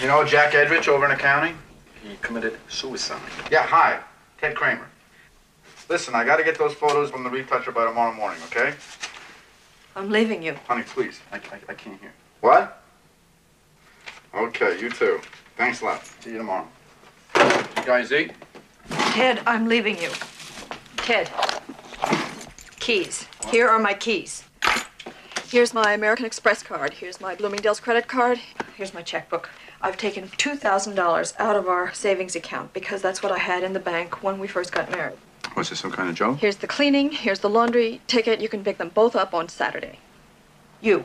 You know Jack Edrich over in accounting? He committed suicide. Yeah, hi. Ted Kramer. Listen, I gotta get those photos from the retoucher by tomorrow morning, okay? I'm leaving you. Honey, please. I, I, I can't hear. What? Okay, you too. Thanks a lot. See you tomorrow. You guys eat? Ted, I'm leaving you. Ted. Keys. Here are my keys. Here's my American Express card. Here's my Bloomingdale's credit card. Here's my checkbook. I've taken $2,000 out of our savings account because that's what I had in the bank when we first got married. Was this some kind of joke? Here's the cleaning. Here's the laundry ticket. You can pick them both up on Saturday. You.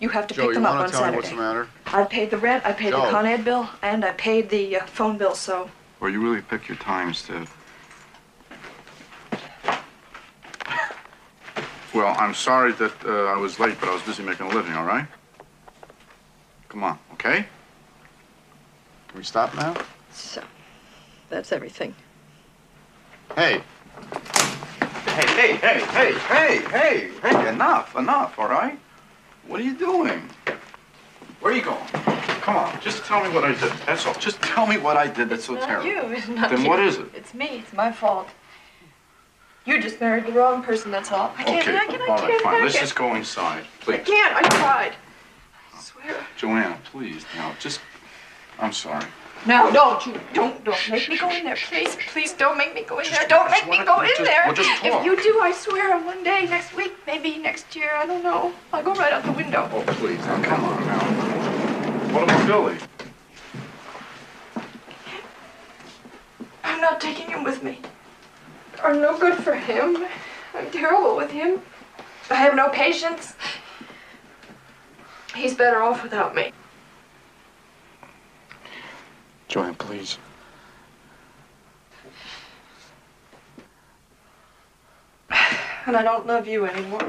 You have to Joe, pick them up wanna on tell me Saturday. what's the matter? I paid the rent, I paid Joe. the Con Ed bill, and I paid the uh, phone bill, so Well, you really pick your times, Ted. Well, I'm sorry that uh, I was late, but I was busy making a living, all right? Come on, okay? Can we stop now? so that's everything. Hey. Hey, hey, hey, hey, hey, hey, hey, enough, enough, all right? What are you doing? Where are you going? Come on, just tell me what I did. That's all. Just tell me what I did that's so terrible. You. It's not Then you. what is it? It's me. It's my fault. You just married the wrong person, that's all. I can't, Okay, I can't, I can't, fine. Let's just go inside, please. I can't, I tried. I swear. Joanna, please, now, just, I'm sorry. No, don't you, don't, don't make me go in there, please. Please don't make me go in there. Don't make me go in just- there. we'll just talk. If you do, I swear, on one day, next week, maybe next year, I don't know. I'll go right out the window. Oh, please, now, come on now. What about Billy? I'm not taking him with me. I'm no good for him. I'm terrible with him. I have no patience. He's better off without me. Joanne, please. And I don't love you anymore.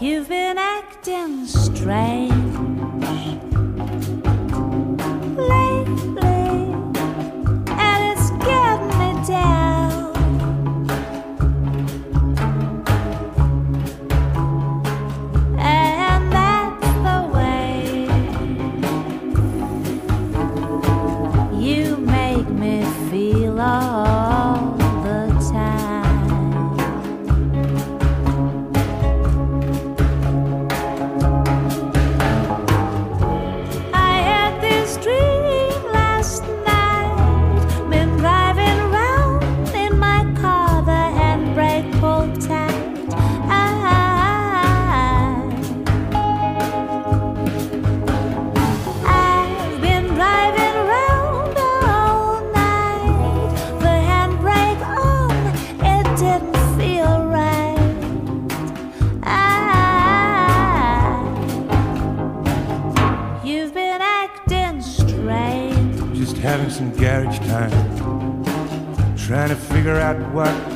You've been acting strange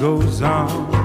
goes on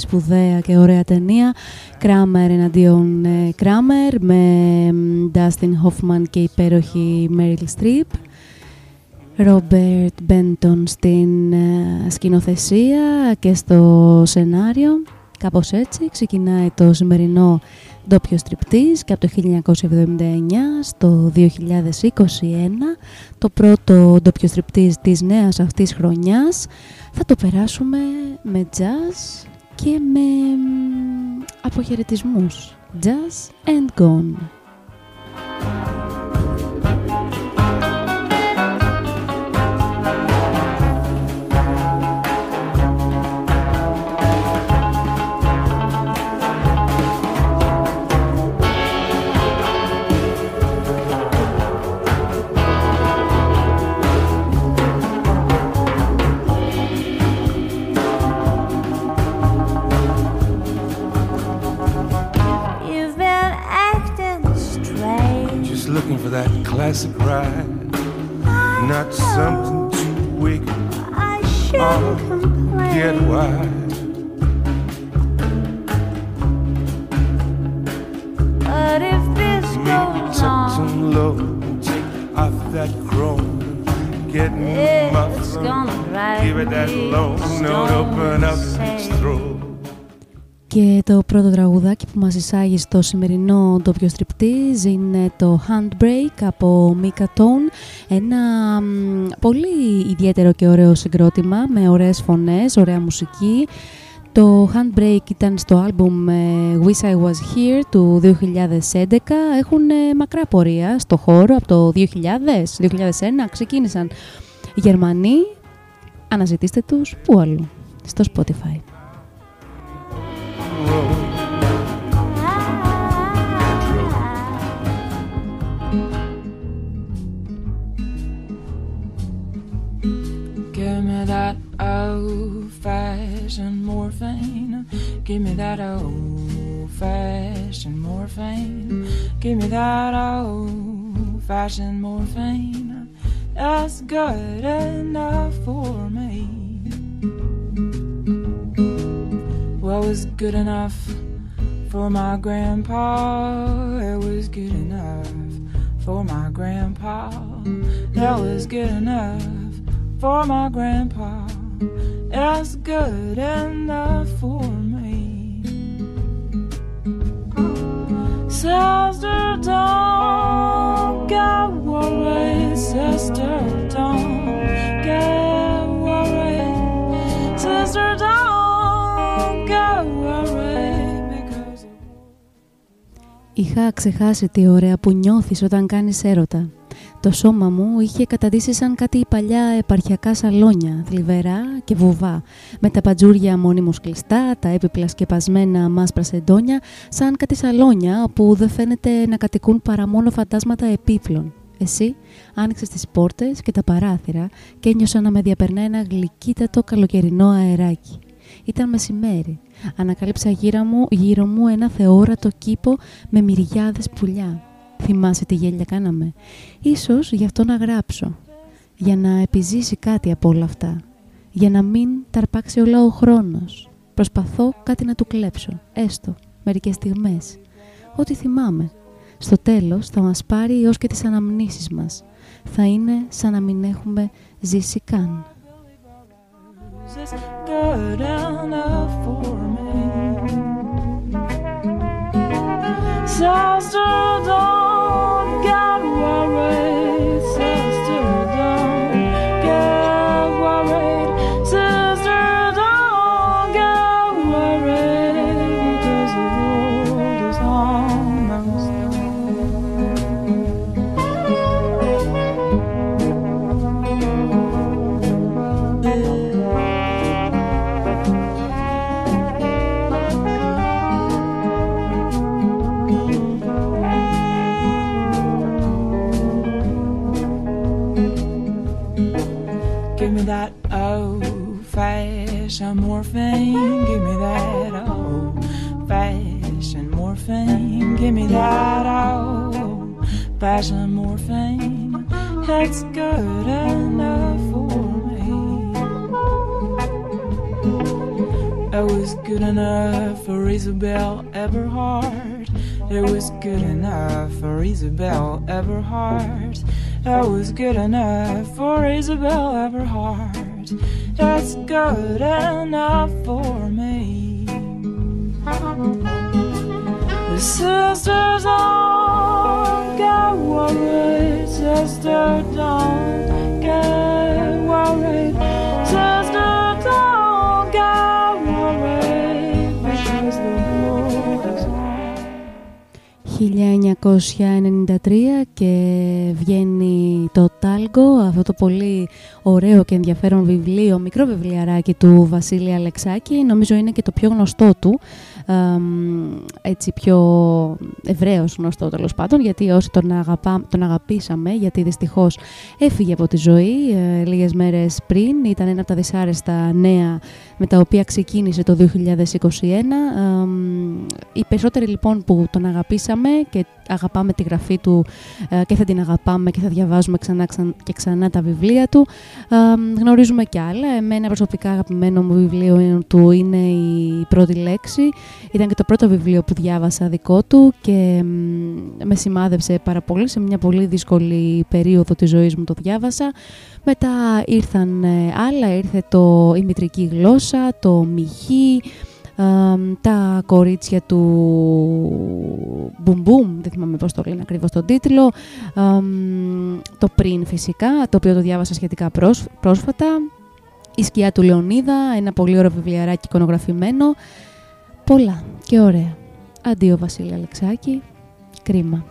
σπουδαία και ωραία ταινία. Κράμερ εναντίον ε, Κράμερ με μ, Dustin Hoffman και υπέροχη Meryl Streep. Robert Benton στην ε, σκηνοθεσία και στο σενάριο. Κάπως έτσι. Ξεκινάει το σημερινό ντόπιο στριπτής και από το 1979 στο 2021 το πρώτο ντόπιο στριπτής της νέας αυτής χρονιάς. Θα το περάσουμε με jazz και με μ, αποχαιρετισμούς. Jazz and gone classic ride, I not something too wicked or oh, complain. get wide. But if this Maybe goes on, low, take off that chrome, get muffled, give it that low note, open up his throat. Και το πρώτο τραγουδάκι που μας εισάγει στο σημερινό ντόπιο στριπτίζ είναι το Handbrake από Mika Tone. Ένα μ, πολύ ιδιαίτερο και ωραίο συγκρότημα με ωραίες φωνές, ωραία μουσική. Το Handbrake ήταν στο άλμπουμ ε, Wish I Was Here του 2011. Έχουν ε, μακρά πορεία στο χώρο από το 2000, 2001. Ξεκίνησαν οι Γερμανοί. Αναζητήστε τους πού αλλού, στο Spotify. Give me that old fashioned morphine. Give me that old fashioned morphine. Give me that old fashioned morphine. That's good enough for me. It was good enough for my grandpa. It was good enough for my grandpa. That was good enough for my grandpa. That's good enough for me. Sister, don't get worried. Sister, don't get worried. Sister, don't. Είχα ξεχάσει τι ωραία που νιώθεις όταν κάνεις έρωτα. Το σώμα μου είχε καταντήσει σαν κάτι παλιά επαρχιακά σαλόνια, θλιβερά και βουβά, με τα παντζούρια μόνιμως κλειστά, τα έπιπλα σκεπασμένα μάσπρα σεντόνια, σαν κάτι σαλόνια που δεν φαίνεται να κατοικούν παρά μόνο φαντάσματα επίπλων. Εσύ άνοιξες τις πόρτες και τα παράθυρα και ένιωσα να με διαπερνά ένα γλυκύτατο καλοκαιρινό αεράκι. Ήταν μεσημέρι. Ανακάλυψα γύρω μου, γύρω μου ένα θεόρατο κήπο με μυριάδες πουλιά. Θυμάσαι τι γέλια κάναμε. Ίσως γι' αυτό να γράψω. Για να επιζήσει κάτι από όλα αυτά. Για να μην ταρπάξει όλα ο χρόνος. Προσπαθώ κάτι να του κλέψω. Έστω. Μερικές στιγμές. Ό,τι θυμάμαι. Στο τέλος θα μας πάρει έως και τις αναμνήσεις μας. Θα είναι σαν να μην έχουμε ζήσει καν. Is good enough for me, Sister, do Everhart. It was good enough for Isabel Everhart. That was good enough for Isabel Everhart. That's good enough for me. The sisters 1993 και βγαίνει το Τάλγκο, αυτό το πολύ ωραίο και ενδιαφέρον βιβλίο, μικρό βιβλιαράκι του Βασίλη Αλεξάκη, νομίζω είναι και το πιο γνωστό του, εμ, έτσι πιο ευρέως γνωστό τέλος πάντων, γιατί όσοι τον, αγαπά, τον αγαπήσαμε, γιατί δυστυχώς έφυγε από τη ζωή ε, λίγες μέρες πριν, ήταν ένα από τα δυσάρεστα νέα με τα οποία ξεκίνησε το 2021. Εμ, οι περισσότεροι λοιπόν που τον αγαπήσαμε και αγαπάμε τη γραφή του ε, και θα την αγαπάμε και θα διαβάζουμε ξανά ξαν- και ξανά τα βιβλία του. Ε, γνωρίζουμε κι άλλα. Εμένα προσωπικά αγαπημένο μου βιβλίο του είναι η πρώτη λέξη. Ήταν και το πρώτο βιβλίο που διάβασα δικό του και μ, με σημάδεψε πάρα πολύ. Σε μια πολύ δύσκολη περίοδο της ζωής μου το διάβασα. Μετά ήρθαν ε, άλλα, ήρθε το η μητρική γλώσσα, το μυχή, εμ, τα κορίτσια του Μπουμ δεν θυμάμαι πώς το λένε ακριβώς τον τίτλο, εμ, το πριν φυσικά, το οποίο το διάβασα σχετικά πρόσ- πρόσφατα, η σκιά του Λεωνίδα, ένα πολύ ωραίο βιβλιαράκι εικονογραφημένο, πολλά και ωραία. Αντίο Βασίλη Αλεξάκη, κρίμα.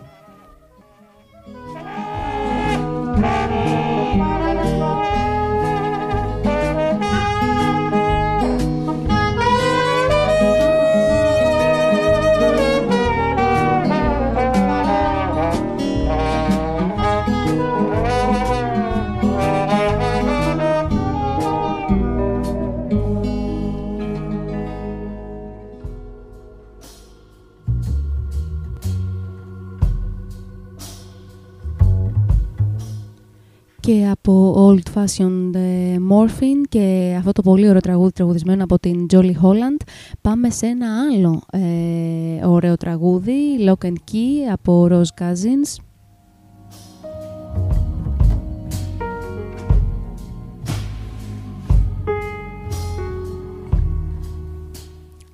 Από Old Fashioned ε, Morphine και αυτό το πολύ ωραίο τραγούδι τραγουδισμένο από την Jolly Holland. Πάμε σε ένα άλλο ε, ωραίο τραγούδι Lock and Key από Rose Cousins.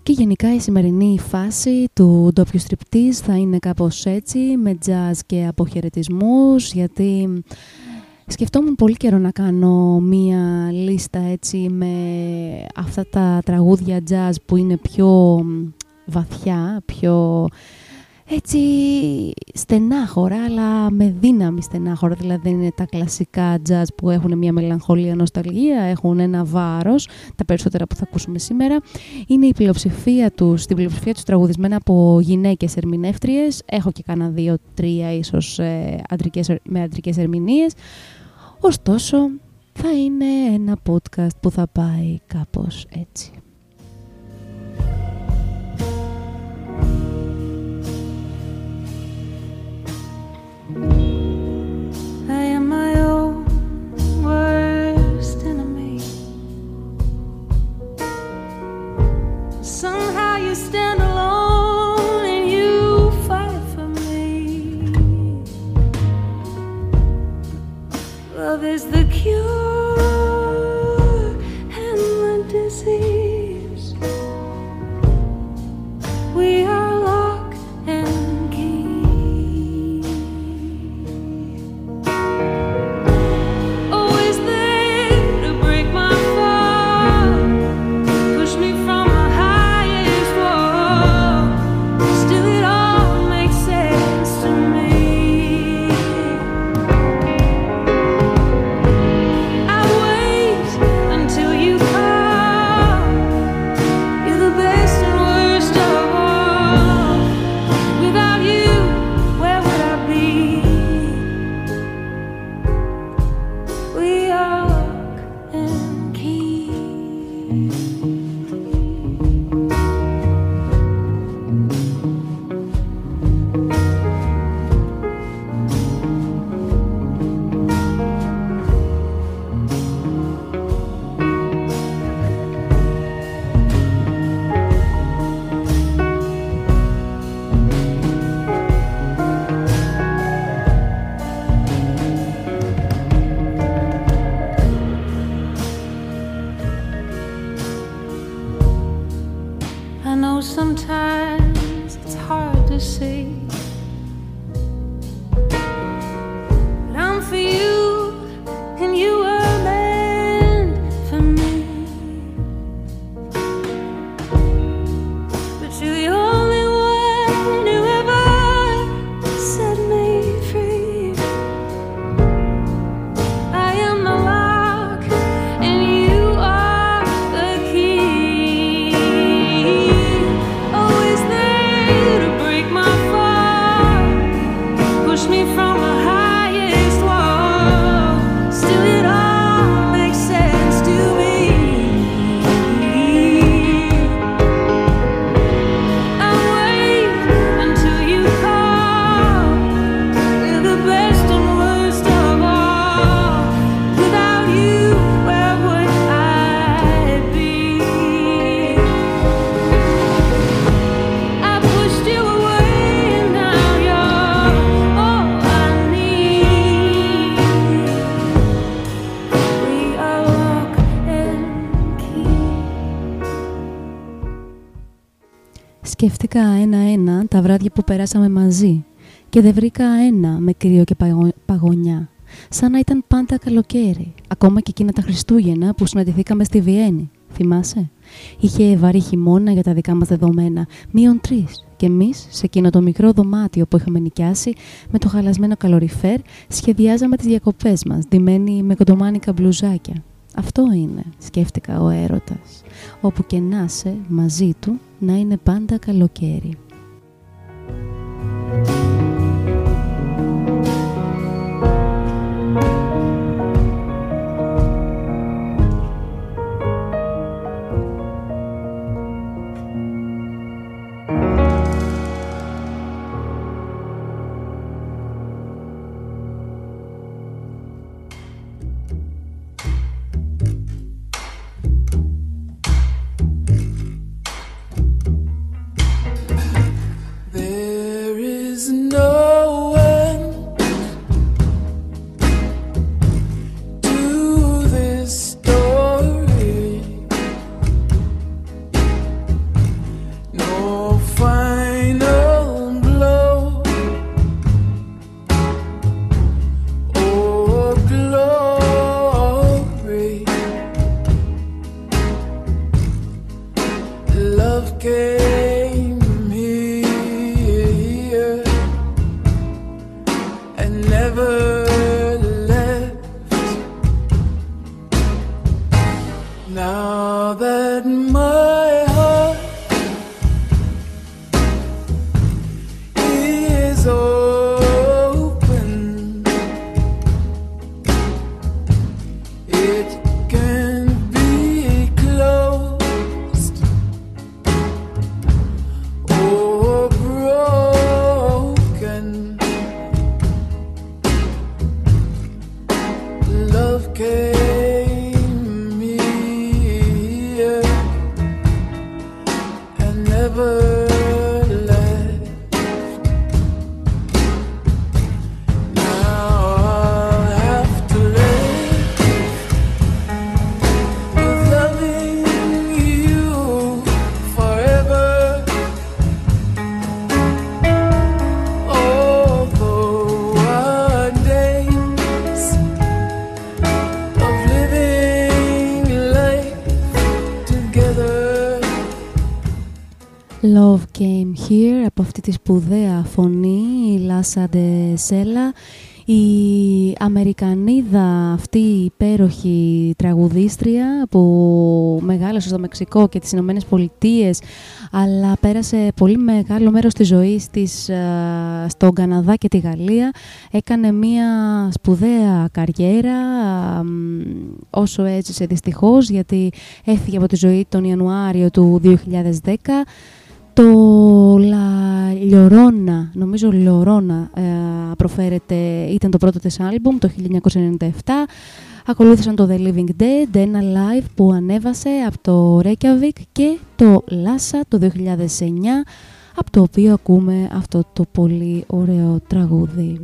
Και γενικά η σημερινή φάση του ντόπιου striptease θα είναι κάπως έτσι, με jazz και αποχαιρετισμούς, γιατί σκεφτόμουν πολύ καιρό να κάνω μία λίστα έτσι με αυτά τα τραγούδια jazz που είναι πιο μ, βαθιά, πιο έτσι στενάχωρα, αλλά με δύναμη στενάχωρα. Δηλαδή δεν είναι τα κλασικά jazz που έχουν μια μελαγχολία νοσταλγία, έχουν ένα βάρος, τα περισσότερα που θα ακούσουμε σήμερα. Είναι η πλειοψηφία τους, στην πλειοψηφία τους τραγουδισμένα από γυναίκες ερμηνεύτριες. Έχω και κάνα δύο-τρία ίσως ε, αντρικές, με αντρικές ερμηνείες. Ωστόσο, θα είναι ένα podcast που θα πάει κάπως έτσι. I am my own worst enemy. Somehow you stand alone Love is the cure Σκέφτηκα ένα-ένα τα βράδια που περάσαμε μαζί και δεν βρήκα ένα με κρύο και παγω- παγωνιά. Σαν να ήταν πάντα καλοκαίρι, ακόμα και εκείνα τα Χριστούγεννα που συναντηθήκαμε στη Βιέννη. Θυμάσαι; Είχε βαρύ χειμώνα για τα δικά μας δεδομένα, μείον τρεις. Και εμείς, σε εκείνο το μικρό δωμάτιο που είχαμε νοικιάσει, με το χαλασμένο καλοριφέρ, σχεδιάζαμε τις διακοπές μας, ντυμένοι με κοντομάνικα μπλουζάκια. Αυτό είναι, σκέφτηκα ο έρωτας. Όπου και να είσαι, μαζί του, να είναι πάντα καλοκαίρι. Σπουδαία φωνή, η Λάσα Σέλα, η Αμερικανίδα αυτή η υπέροχη τραγουδίστρια που μεγάλωσε στο Μεξικό και τις Ηνωμένες Πολιτείες αλλά πέρασε πολύ μεγάλο μέρος της ζωής της ε, στον Καναδά και τη Γαλλία. Έκανε μια σπουδαία καριέρα α, μ, όσο έζησε δυστυχώς γιατί έφυγε από τη ζωή τον Ιανουάριο του 2010 το La Llorona, νομίζω Llorona ε, προφέρεται, ήταν το πρώτο της άλμπουμ το 1997. Ακολούθησαν το The Living Dead, ένα live που ανέβασε από το Reykjavik και το Lhasa το 2009, από το οποίο ακούμε αυτό το πολύ ωραίο τραγούδι.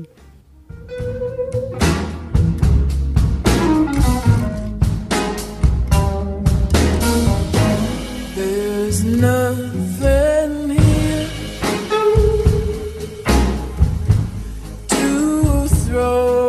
There's throw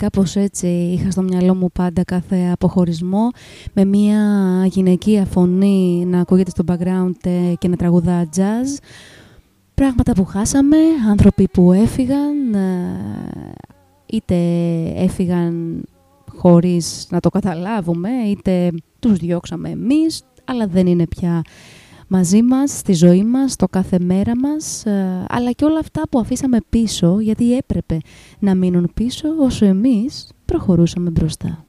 κάπως έτσι είχα στο μυαλό μου πάντα κάθε αποχωρισμό με μια γυναικεία φωνή να ακούγεται στο background ε, και να τραγουδά jazz. Πράγματα που χάσαμε, άνθρωποι που έφυγαν, ε, είτε έφυγαν χωρίς να το καταλάβουμε, είτε τους διώξαμε εμείς, αλλά δεν είναι πια μαζί μας, στη ζωή μας, στο κάθε μέρα μας, ε, αλλά και όλα αυτά που αφήσαμε πίσω, γιατί έπρεπε να μείνουν πίσω όσο εμείς προχωρούσαμε μπροστά.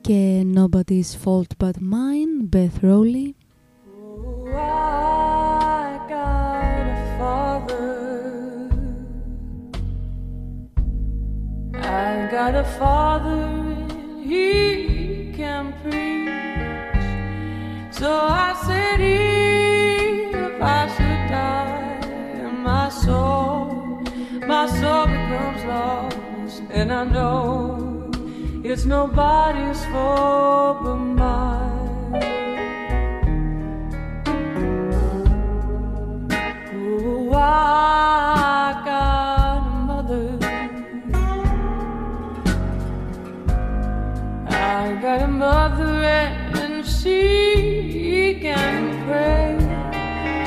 Και Nobody's Fault But Mine, Beth Rowley. Oh, I got a father. I got a father, and he can preach. So I said, if I should die, and my soul, my soul becomes lost, and I know it's nobody's fault but mine. Oh, I I got a mother and she can pray.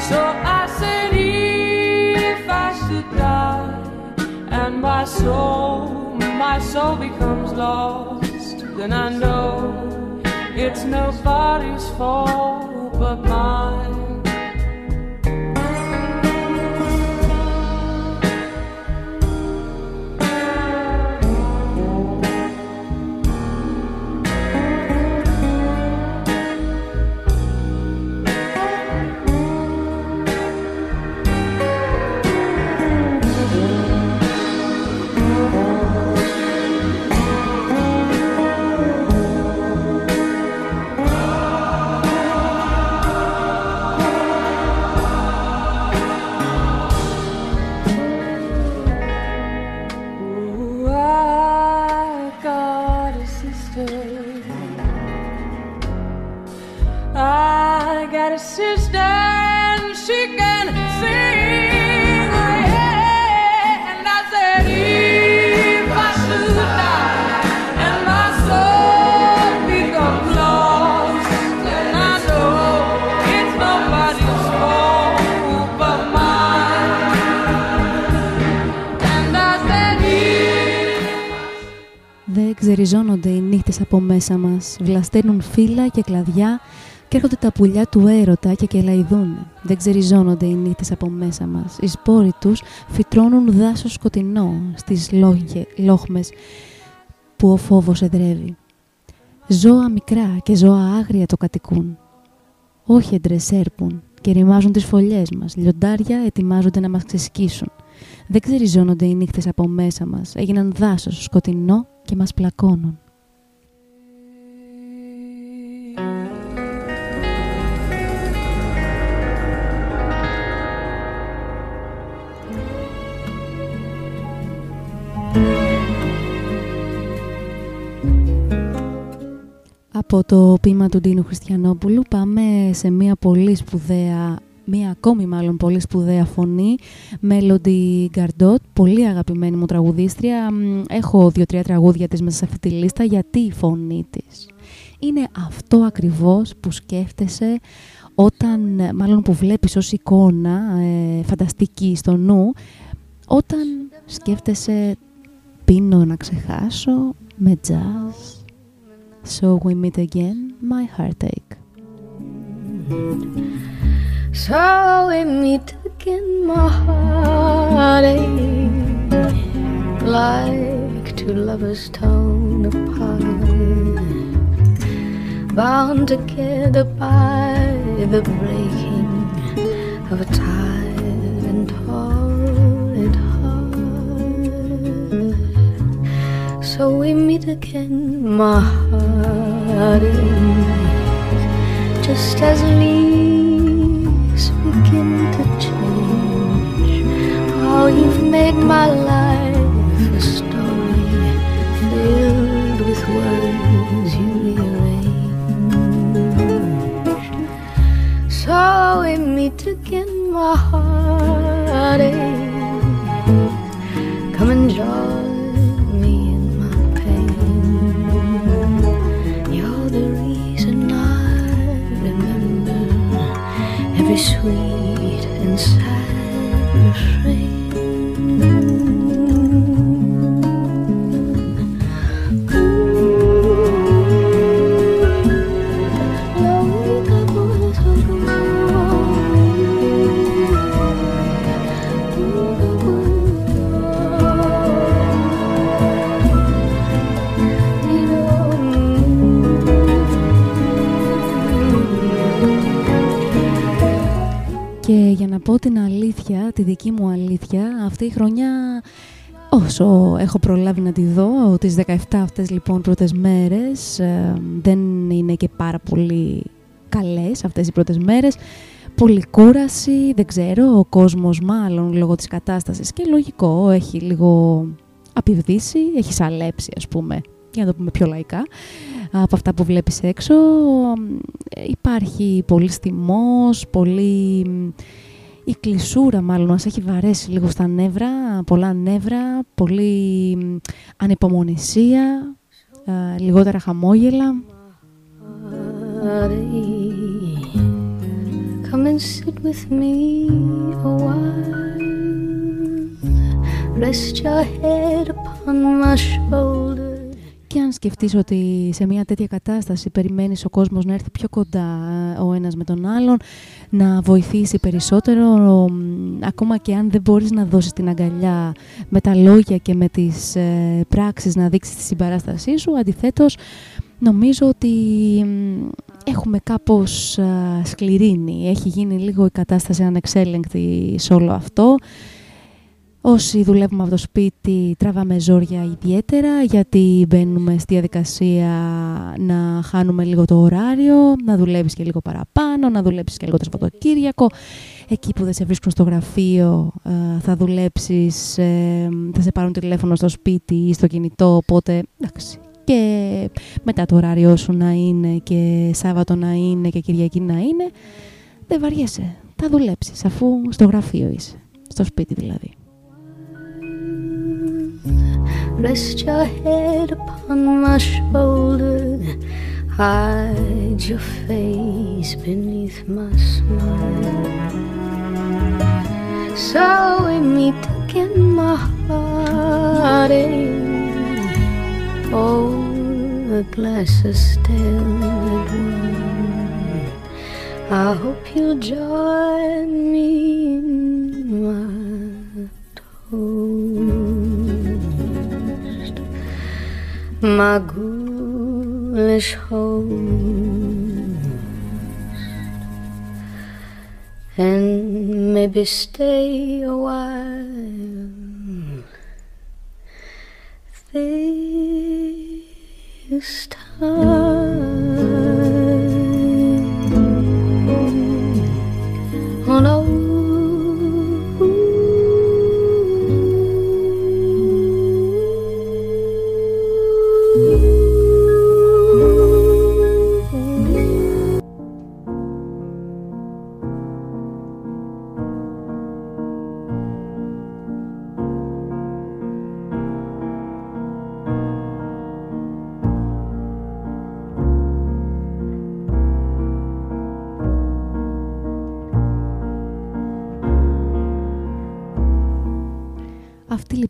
So I said, if I should die and my soul, my soul becomes lost, then I know it's nobody's fault but mine. Από μέσα μας, βλασταίνουν φύλλα και κλαδιά και έρχονται τα πουλιά του έρωτα και κελαϊδούν. Δεν ξεριζώνονται οι νύχτες από μέσα μας. Οι σπόροι τους φυτρώνουν δάσος σκοτεινό στις λόγε, λόχμες που ο φόβος εδρεύει. Ζώα μικρά και ζώα άγρια το κατοικούν. Όχι έρπουν και ρημάζουν τις φωλιές μας. Λιοντάρια ετοιμάζονται να μας ξεσκίσουν. Δεν ξεριζώνονται οι νύχτες από μέσα μας. Έγιναν δάσος σκοτεινό και μας πλακώνουν. Από το ποίημα του Ντίνου Χριστιανόπουλου πάμε σε μια πολύ σπουδαία, μια ακόμη μάλλον πολύ σπουδαία φωνή, Melody Gardot, πολύ αγαπημένη μου τραγουδίστρια. Μ, Έχω δύο-τρία τραγούδια της μέσα σε αυτή τη λίστα γιατί η φωνή της; Είναι αυτό ακριβώς που σκέφτεσαι όταν, μάλλον που βλέπεις ως εικόνα ε, φανταστική στο νου, όταν σκέφτεσαι πίνω να ξεχάσω με jazz. So we meet again, my heartache. So we meet again, my heartache, like two lovers torn apart, bound together by the breaking of a tired So we meet again, my heartache just as leaves begin to change. How you've made my life a story filled with words you rearranged. So we meet again, my heartache. Come and join free. Πω την αλήθεια, τη δική μου αλήθεια, αυτή η χρονιά όσο έχω προλάβει να τη δω, τις 17 αυτές λοιπόν πρώτες μέρες ε, δεν είναι και πάρα πολύ καλές αυτές οι πρώτες μέρες. Πολύ κούραση, δεν ξέρω, ο κόσμος μάλλον λόγω της κατάστασης και λογικό, έχει λίγο απειβδίσει, έχει σαλέψει ας πούμε, για να το πούμε πιο λαϊκά, από αυτά που βλέπεις έξω. Ε, Υπάρχει πολύ θυμός, πολύ... Η κλεισούρα μάλλον μας έχει βαρέσει λίγο στα νεύρα, πολλά νεύρα, πολύ μ, ανυπομονησία, ε, λιγότερα χαμόγελα. Come and sit with me a while. Rest your head upon my shoulder. Και αν σκεφτείς ότι σε μια τέτοια κατάσταση περιμένεις ο κόσμος να έρθει πιο κοντά ε, ο ένας με τον άλλον, να βοηθήσει περισσότερο, μ, ακόμα και αν δεν μπορείς να δώσεις την αγκαλιά με τα λόγια και με τις ε, πράξεις να δείξεις τη συμπαράστασή σου, αντιθέτως νομίζω ότι μ, έχουμε κάπως ε, σκληρύνει, έχει γίνει λίγο η κατάσταση ανεξέλεγκτη σε όλο αυτό. Όσοι δουλεύουμε από το σπίτι τραβάμε ζόρια ιδιαίτερα γιατί μπαίνουμε στη διαδικασία να χάνουμε λίγο το ωράριο, να δουλεύεις και λίγο παραπάνω, να δουλέψεις και λίγο το Σαββατοκύριακο. Εκεί που δεν σε βρίσκουν στο γραφείο ε, θα δουλέψεις, ε, θα σε πάρουν τηλέφωνο στο σπίτι ή στο κινητό, οπότε εντάξει. Και μετά το ωράριό σου να είναι και Σάββατο να είναι και Κυριακή να είναι, δεν βαριέσαι. Θα δουλέψεις αφού στο γραφείο είσαι, στο σπίτι δηλαδή. Rest your head upon my shoulder. Hide your face beneath my smile. So we meet again, my heartache. Oh, the glass is still one. I hope you'll join me My ghoulish host. And maybe stay a while. This time.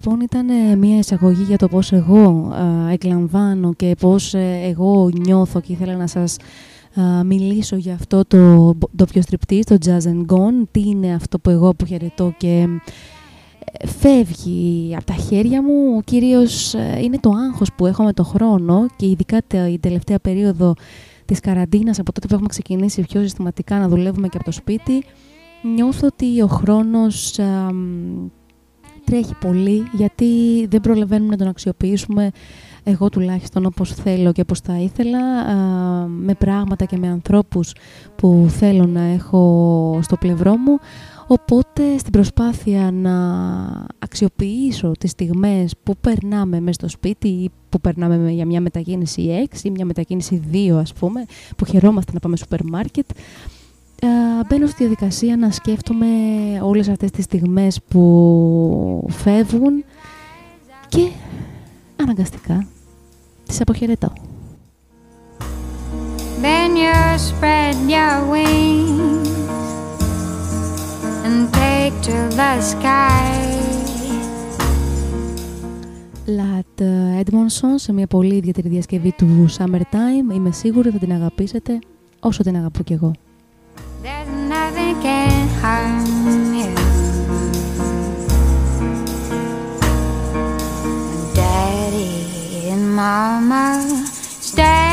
Λοιπόν ήταν ε, μια εισαγωγή για το πώς εγώ ε, εκλαμβάνω και πώς ε, εγώ νιώθω και ήθελα να σας ε, μιλήσω για αυτό το ντόπιο στριπτής, το Jazz and Gone, τι είναι αυτό που εγώ αποχαιρετώ και ε, φεύγει από τα χέρια μου, κυρίως ε, είναι το άγχος που έχω με το χρόνο και ειδικά την τελευταία περίοδο της καραντίνας από τότε που έχουμε ξεκινήσει πιο συστηματικά να δουλεύουμε και από το σπίτι νιώθω ότι ο χρόνος α, μ, τρέχει πολύ γιατί δεν προλαβαίνουμε να τον αξιοποιήσουμε εγώ τουλάχιστον όπως θέλω και όπως θα ήθελα α, με πράγματα και με ανθρώπους που θέλω να έχω στο πλευρό μου. Οπότε στην προσπάθεια να αξιοποιήσω τις στιγμές που περνάμε μέσα στο σπίτι ή που περνάμε με- για μια μετακίνηση 6 ή μια μετακίνηση 2 ας πούμε που χαιρόμαστε να πάμε σούπερ μάρκετ Α, μπαίνω στη διαδικασία να σκέφτομαι όλες αυτές τις στιγμές που φεύγουν και αναγκαστικά τις αποχαιρετώ. Then you spread your wings and take to the sky. Λατ Edmondson σε μια πολύ ιδιαίτερη διασκευή του Summertime. Είμαι σίγουρη θα την αγαπήσετε όσο την αγαπώ κι εγώ. There's nothing can harm you. Daddy and Mama standing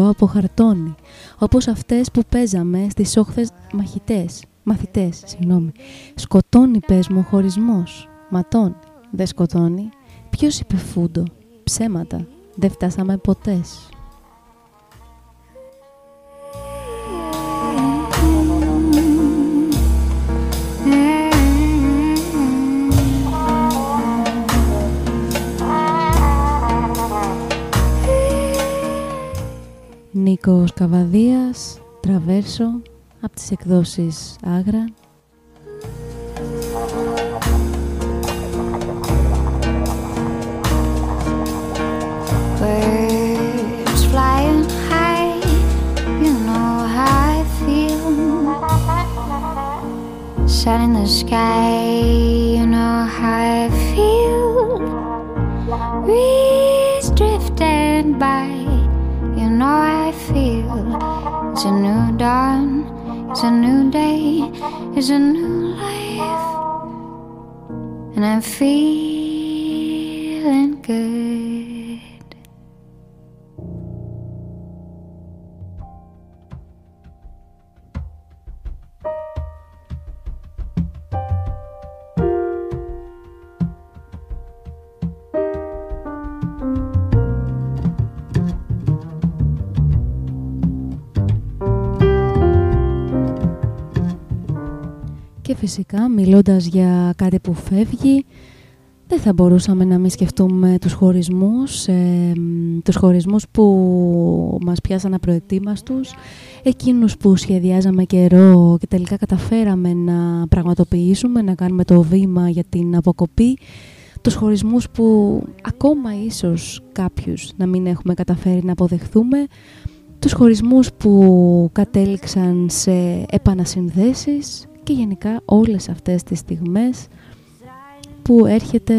να ρίξω από χαρτόνι, όπως αυτές που παίζαμε στις όχθες μαχητές, μαθητές, συγγνώμη. Σκοτώνει πες μου ο χωρισμός, ματώνει, δεν σκοτώνει. Ποιος είπε φούντο, ψέματα, δεν φτάσαμε ποτές. Νίκος Καβαδίας, Τραβέρσο, από τις εκδόσεις Άγρα. Birds flying high, you know how I feel. Sun in the sky, you know how I feel. Breeze drifting by, you know how I feel. It's a new dawn, it's a new day, it's a new life, and I'm feeling good. Φυσικά μιλώντας για κάτι που φεύγει, δεν θα μπορούσαμε να μην σκεφτούμε τους χωρισμούς, ε, μ, τους χωρισμούς που μας πιάσαν απροετοίμαστους, εκείνους που σχεδιάζαμε καιρό και τελικά καταφέραμε να πραγματοποιήσουμε, να κάνουμε το βήμα για την αποκοπή, τους χωρισμούς που ακόμα ίσως κάποιους να μην έχουμε καταφέρει να αποδεχθούμε, τους χωρισμούς που κατέληξαν σε επανασυνδέσεις και γενικά όλες αυτές τις στιγμές που έρχεται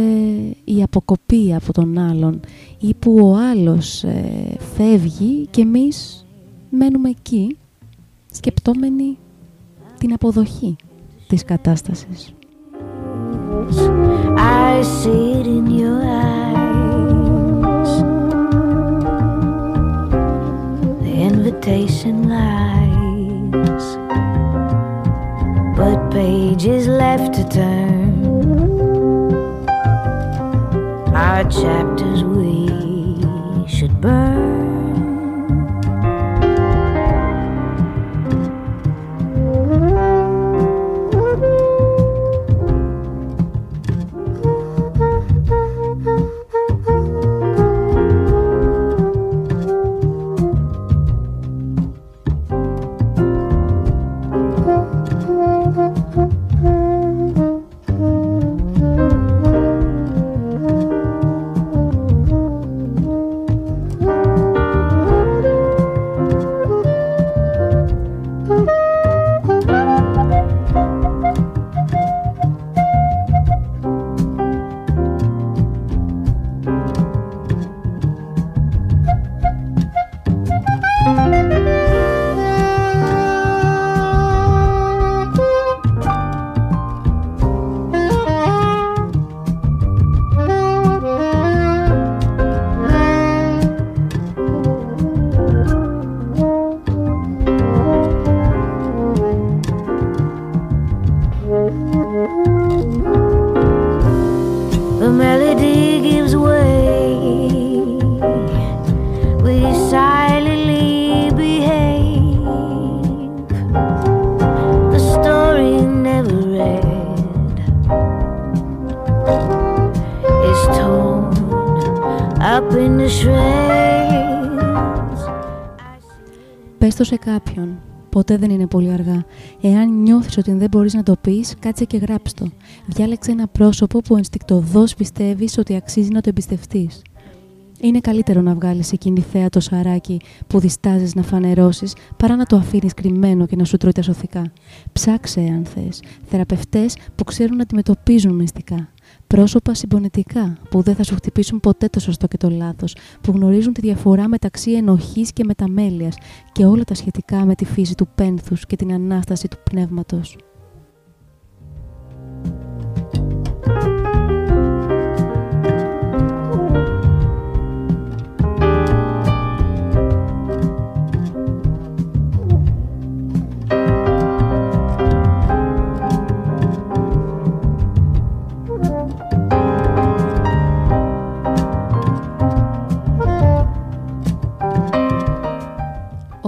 η αποκοπή από τον άλλον ή που ο άλλος ε, φεύγει και εμείς μένουμε εκεί σκεπτόμενοι την αποδοχή της κατάστασης. I see it in your eyes. The invitation lies, but pages left to turn. Our chapters we should burn. Into shreds. Πες το σε κάποιον, Ποτέ δεν είναι πολύ αργά. Εάν νιώθεις ότι δεν μπορείς να το πεις, κάτσε και γράψ' το. Διάλεξε ένα πρόσωπο που ενστικτοδός πιστεύεις ότι αξίζει να το εμπιστευτείς. Είναι καλύτερο να βγάλεις εκείνη θέα το σαράκι που διστάζεις να φανερώσεις παρά να το αφήνεις κρυμμένο και να σου τρώει τα σωθικά. Ψάξε αν θες. Θεραπευτές που ξέρουν να αντιμετωπίζουν μυστικά. Πρόσωπα συμπονετικά που δεν θα σου χτυπήσουν ποτέ το σωστό και το λάθος. Που γνωρίζουν τη διαφορά μεταξύ ενοχής και μεταμέλειας και όλα τα σχετικά με τη φύση του πένθους και την Ανάσταση του πνεύματος.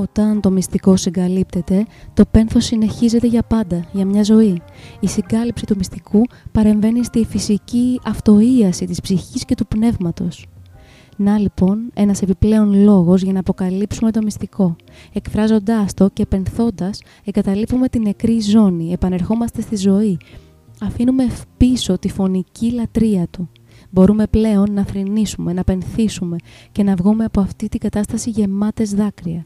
Όταν το μυστικό συγκαλύπτεται, το πένθος συνεχίζεται για πάντα, για μια ζωή. Η συγκάλυψη του μυστικού παρεμβαίνει στη φυσική αυτοίαση της ψυχής και του πνεύματος. Να λοιπόν ένας επιπλέον λόγος για να αποκαλύψουμε το μυστικό. Εκφράζοντάς το και πενθώντας, εγκαταλείπουμε την νεκρή ζώνη, επανερχόμαστε στη ζωή. Αφήνουμε πίσω τη φωνική λατρεία του. Μπορούμε πλέον να θρηνήσουμε, να πενθήσουμε και να βγούμε από αυτή την κατάσταση γεμάτες δάκρυα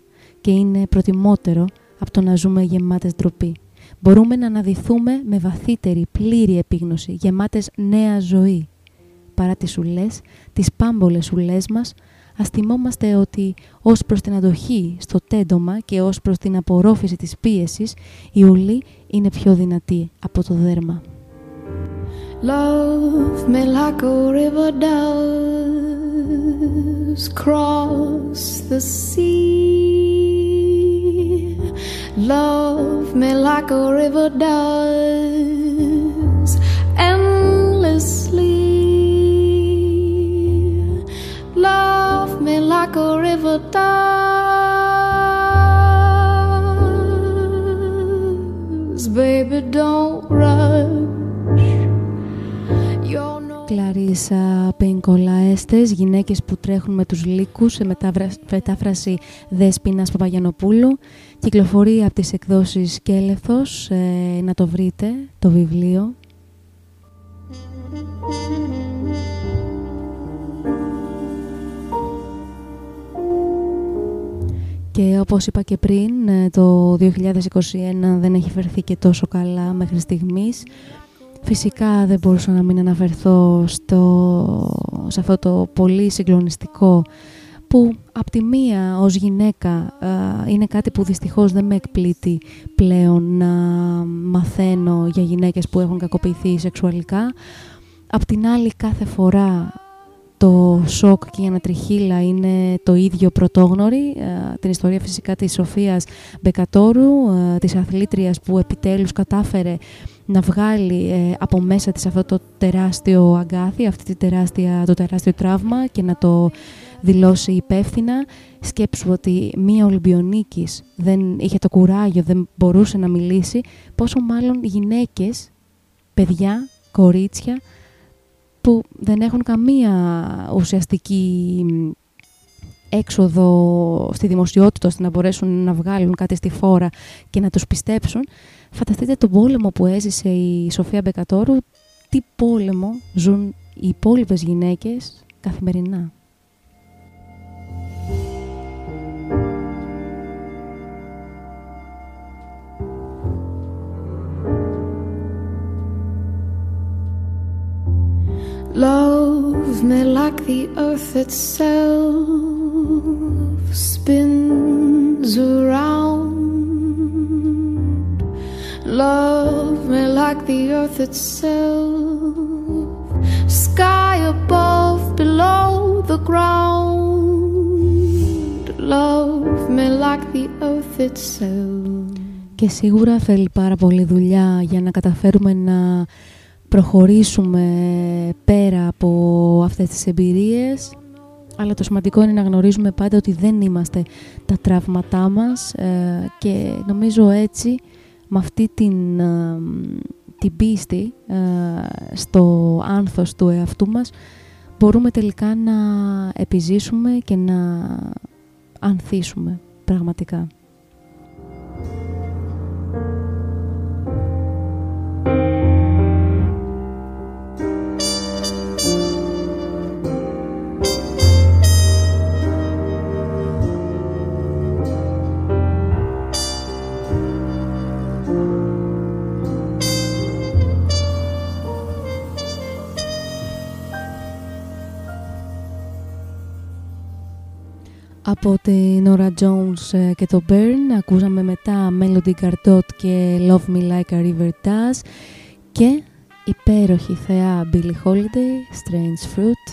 και είναι προτιμότερο από το να ζούμε γεμάτες ντροπή. Μπορούμε να αναδυθούμε με βαθύτερη, πλήρη επίγνωση, γεμάτες νέα ζωή. Παρά τις σουλές, τις πάμπολες σουλές μας, ας θυμόμαστε ότι ως προς την αντοχή στο τέντομα και ως προς την απορρόφηση της πίεσης, η ουλή είναι πιο δυνατή από το δέρμα. Love me like a river does cross the sea. Love me like a river does endlessly. Love me like a river does. Baby, don't rush. You're no Κλαρίσα Πενκολαέστες, γυναίκες που τρέχουν με τους λύκους, σε μετάβρα- μετάφραση Δέσποινας Παπαγιανοπούλου. Κυκλοφορεί από τις εκδόσεις Κέλεθος, ε, να το βρείτε, το βιβλίο. Και όπως είπα και πριν, ε, το 2021 δεν έχει φερθεί και τόσο καλά μέχρι στιγμής. Φυσικά δεν μπορούσα να μην αναφερθώ στο, σε αυτό το πολύ συγκλονιστικό που απ' τη μία ως γυναίκα α, είναι κάτι που δυστυχώς δεν με εκπλήττει πλέον να μαθαίνω για γυναίκες που έχουν κακοποιηθεί σεξουαλικά. Απ' την άλλη κάθε φορά το σοκ και η ανατριχίλα είναι το ίδιο πρωτόγνωρη. Ε, την ιστορία φυσικά της Σοφίας Μπεκατόρου, ε, της αθλήτριας που επιτέλους κατάφερε να βγάλει ε, από μέσα της αυτό το τεράστιο αγκάθι, αυτή τη τεράστια, το τεράστιο τραύμα και να το δηλώσει υπεύθυνα. Σκέψου ότι μία Ολυμπιονίκης δεν είχε το κουράγιο, δεν μπορούσε να μιλήσει, πόσο μάλλον γυναίκες, παιδιά, κορίτσια, που δεν έχουν καμία ουσιαστική έξοδο στη δημοσιότητα ώστε να μπορέσουν να βγάλουν κάτι στη φόρα και να τους πιστέψουν. Φανταστείτε τον πόλεμο που έζησε η Σοφία Μπεκατόρου, τι πόλεμο ζουν οι υπόλοιπες γυναίκες καθημερινά. Love me like the earth itself spins around. Love me like the earth itself, sky above, below the ground. Love me like the earth itself. Και σίγουρα θέλει πάρα πολύ δουλειά για να καταφέρουμε να προχωρήσουμε πέρα από αυτές τις εμπειρίες αλλά το σημαντικό είναι να γνωρίζουμε πάντα ότι δεν είμαστε τα τραύματά μας ε, και νομίζω έτσι με αυτή την, ε, την πίστη ε, στο άνθος του εαυτού μας μπορούμε τελικά να επιζήσουμε και να ανθίσουμε πραγματικά. Από την Nora Jones ε, και το Burn ακούσαμε μετά Melody Gardot και Love Me Like a River Does και υπέροχη θεά Billie Holiday, Strange Fruit.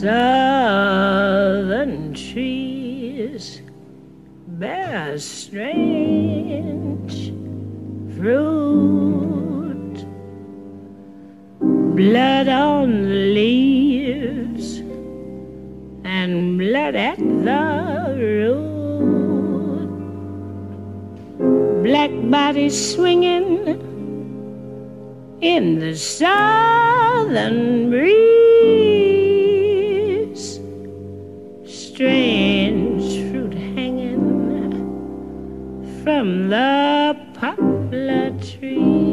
Southern trees bear strange fruit, blood on the leaves and blood at the root. Black bodies swinging in the southern breeze. Strange fruit hanging from the poplar trees.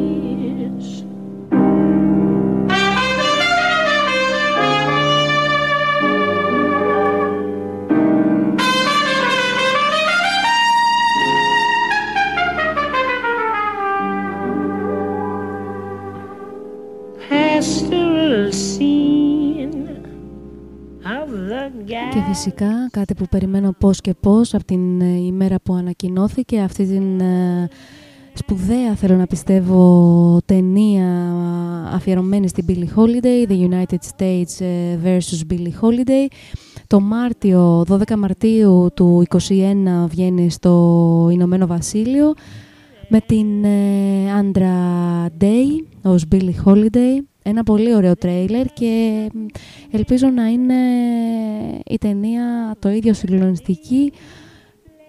Και φυσικά κάτι που περιμένω πώς και πώς από την ε, ημέρα που ανακοινώθηκε αυτή την ε, σπουδαία θέλω να πιστεύω ταινία αφιερωμένη στην Billie Holiday The United States ε, versus Billie Holiday. Το Μάρτιο, 12 Μαρτίου του 2021 βγαίνει στο Ηνωμένο Βασίλειο με την ε, Andra Day ως Billie Holiday ένα πολύ ωραίο τρέιλερ και μ, ελπίζω να είναι η ταινία το ίδιο συγκλονιστική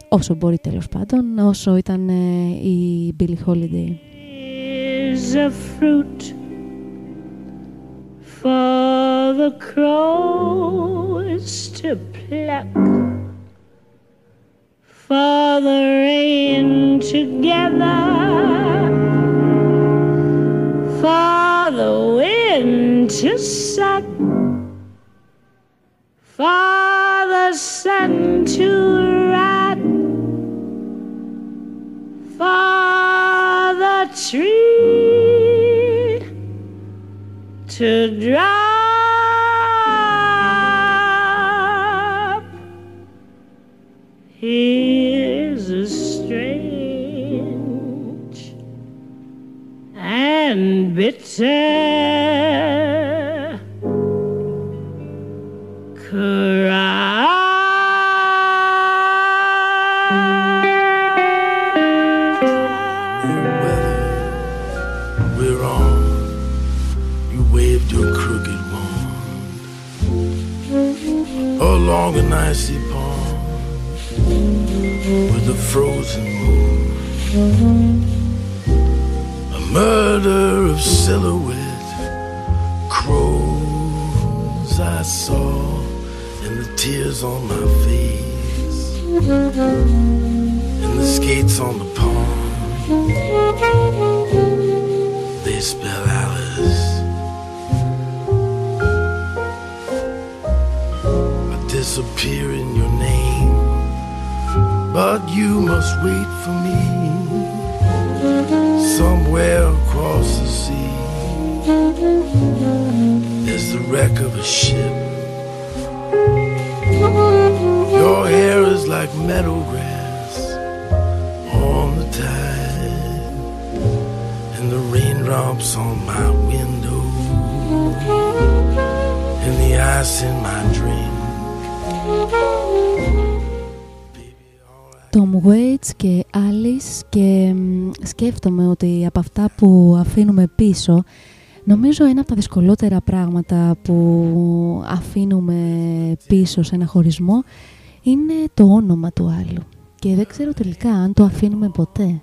όσο μπορεί τέλος πάντων όσο ήταν ε, η Billie Holiday. is a fruit for the crows to pluck, for the rain together, for the wind to suck, for the sun to rot for the tree to drop. Here's a strange and bitter. Πίσω νομίζω ένα από τα δυσκολότερα πράγματα που αφήνουμε πίσω σε ένα χωρισμό είναι το όνομα του άλλου και δεν ξέρω τελικά αν το αφήνουμε ποτέ.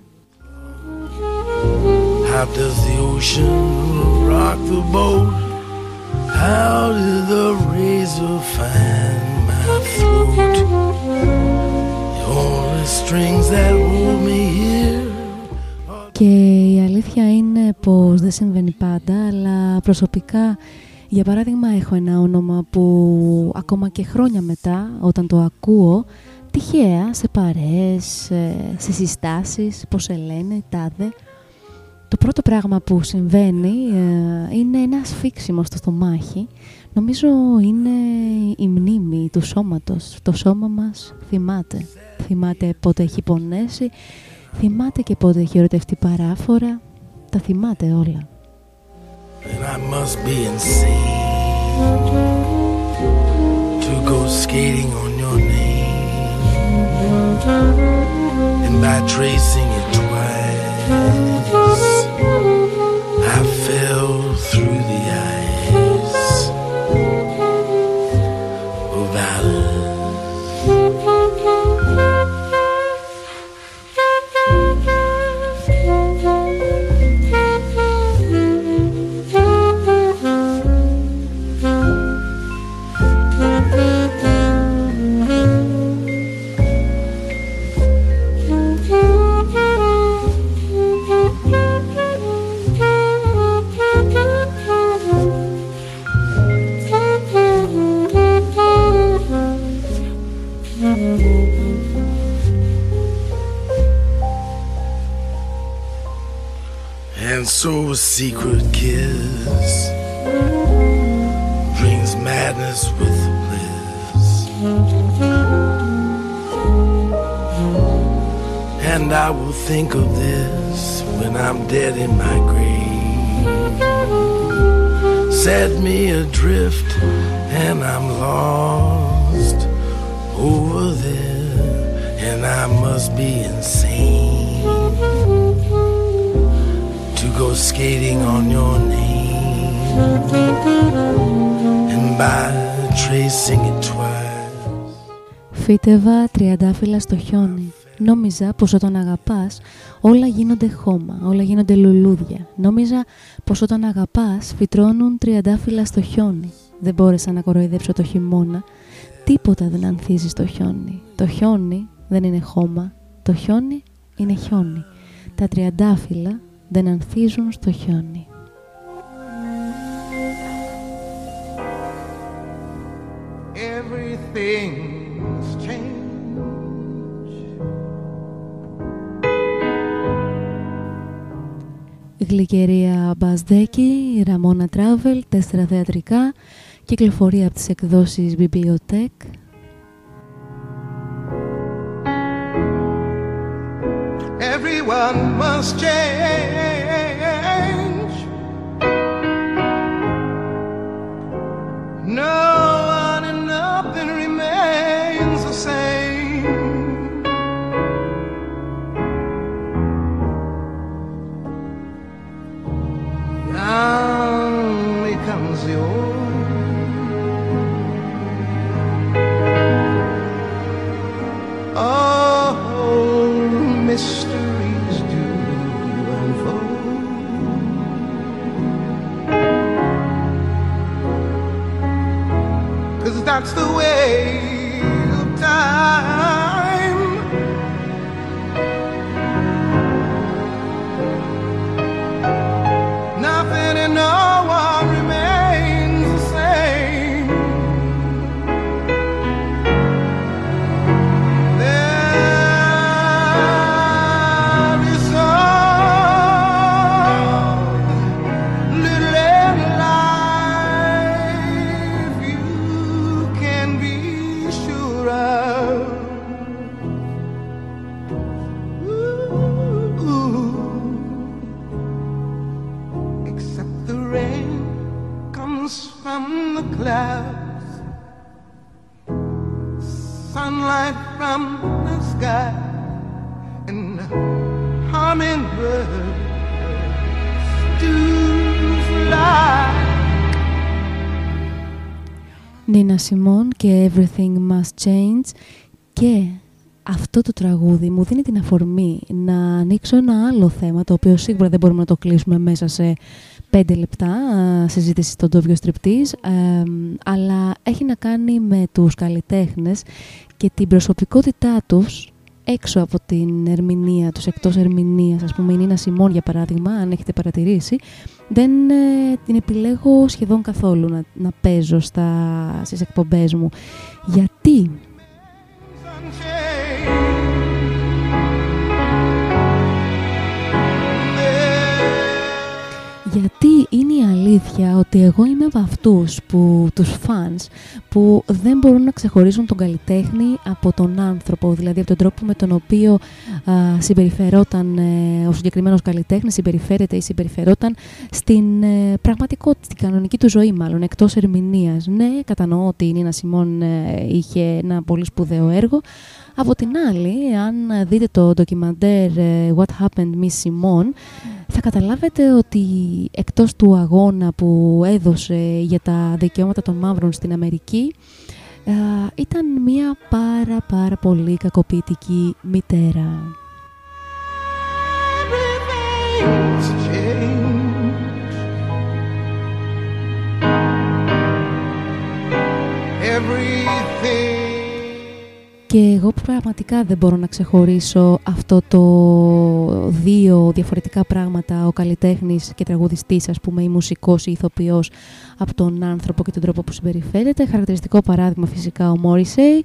How does the ocean rock the boat? How did the razor find my throat? The only strings that hold me here. Και η αλήθεια είναι πως δεν συμβαίνει πάντα, αλλά προσωπικά, για παράδειγμα, έχω ένα όνομα που ακόμα και χρόνια μετά, όταν το ακούω, τυχαία, σε παρέες, ε, σε συστάσεις, πώς σε λένε, τάδε, Το πρώτο πράγμα που συμβαίνει ε, είναι ένα σφίξιμο στο στομάχι. Νομίζω είναι η μνήμη του σώματος. Το σώμα μας θυμάται. Θυμάται πότε έχει πονέσει, θυμάται και πότε έχει ερωτευτεί παράφορα. Τα θυμάται όλα. And I must be insane to go skating on your name. And by tracing it twice, στο χιόνι. Νόμιζα πως όταν αγαπάς όλα γίνονται χώμα, όλα γίνονται λουλούδια. Νόμιζα πως όταν αγαπάς φυτρώνουν τριαντάφυλλα στο χιόνι. Δεν μπόρεσα να κοροϊδέψω το χειμώνα. Τίποτα δεν ανθίζει στο χιόνι. Το χιόνι δεν είναι χώμα. Το χιόνι είναι χιόνι. Τα τριαντάφυλλα δεν ανθίζουν στο χιόνι. Everything's changed. Γλυκερία Μπασδέκη, Ραμόνα Travel, τέσσερα θεατρικά, κυκλοφορία από τις εκδόσεις Bibliotech. Everyone must change. No The old. Oh, mysteries do unfold. Cause that's the way of time. Νίνα Σιμών και Everything Must Change. Και αυτό το τραγούδι μου δίνει την αφορμή να ανοίξω ένα άλλο θέμα το οποίο σίγουρα δεν μπορούμε να το κλείσουμε μέσα σε πέντε λεπτά α, συζήτηση στον Τόβιο Στριπτής ε, αλλά έχει να κάνει με τους καλλιτέχνες και την προσωπικότητά τους έξω από την ερμηνεία τους, εκτός ερμηνείας, ας πούμε η Νίνα Σιμών για παράδειγμα, αν έχετε παρατηρήσει, δεν ε, την επιλέγω σχεδόν καθόλου να, να παίζω στα, στις εκπομπές μου. Γιατί; Αλήθεια ότι εγώ είμαι από αυτούς που, τους φανς που δεν μπορούν να ξεχωρίσουν τον καλλιτέχνη από τον άνθρωπο, δηλαδή από τον τρόπο με τον οποίο α, συμπεριφερόταν ε, ο συγκεκριμένος καλλιτέχνης, συμπεριφέρεται ή συμπεριφερόταν στην ε, πραγματικότητα, στην κανονική του ζωή μάλλον, εκτός ερμηνείας. Ναι, κατανοώ ότι η Νίνα Σιμών ε, είχε ένα πολύ σπουδαίο έργο, από την άλλη, αν δείτε το ντοκιμαντέρ ε, What Happened Miss Simone, θα καταλάβετε ότι εκτός του αγώνα που έδωσε για τα δικαιώματα των μαύρων στην Αμερική, ε, ήταν μια πάρα πάρα πολύ κακοποιητική μητέρα. Και εγώ πραγματικά δεν μπορώ να ξεχωρίσω αυτό το δύο διαφορετικά πράγματα, ο καλλιτέχνης και τραγουδιστής, ας πούμε, η μουσικός ή η ηθοποιός, από τον άνθρωπο και τον τρόπο που συμπεριφέρεται. Χαρακτηριστικό παράδειγμα φυσικά ο Μόρισεϊ.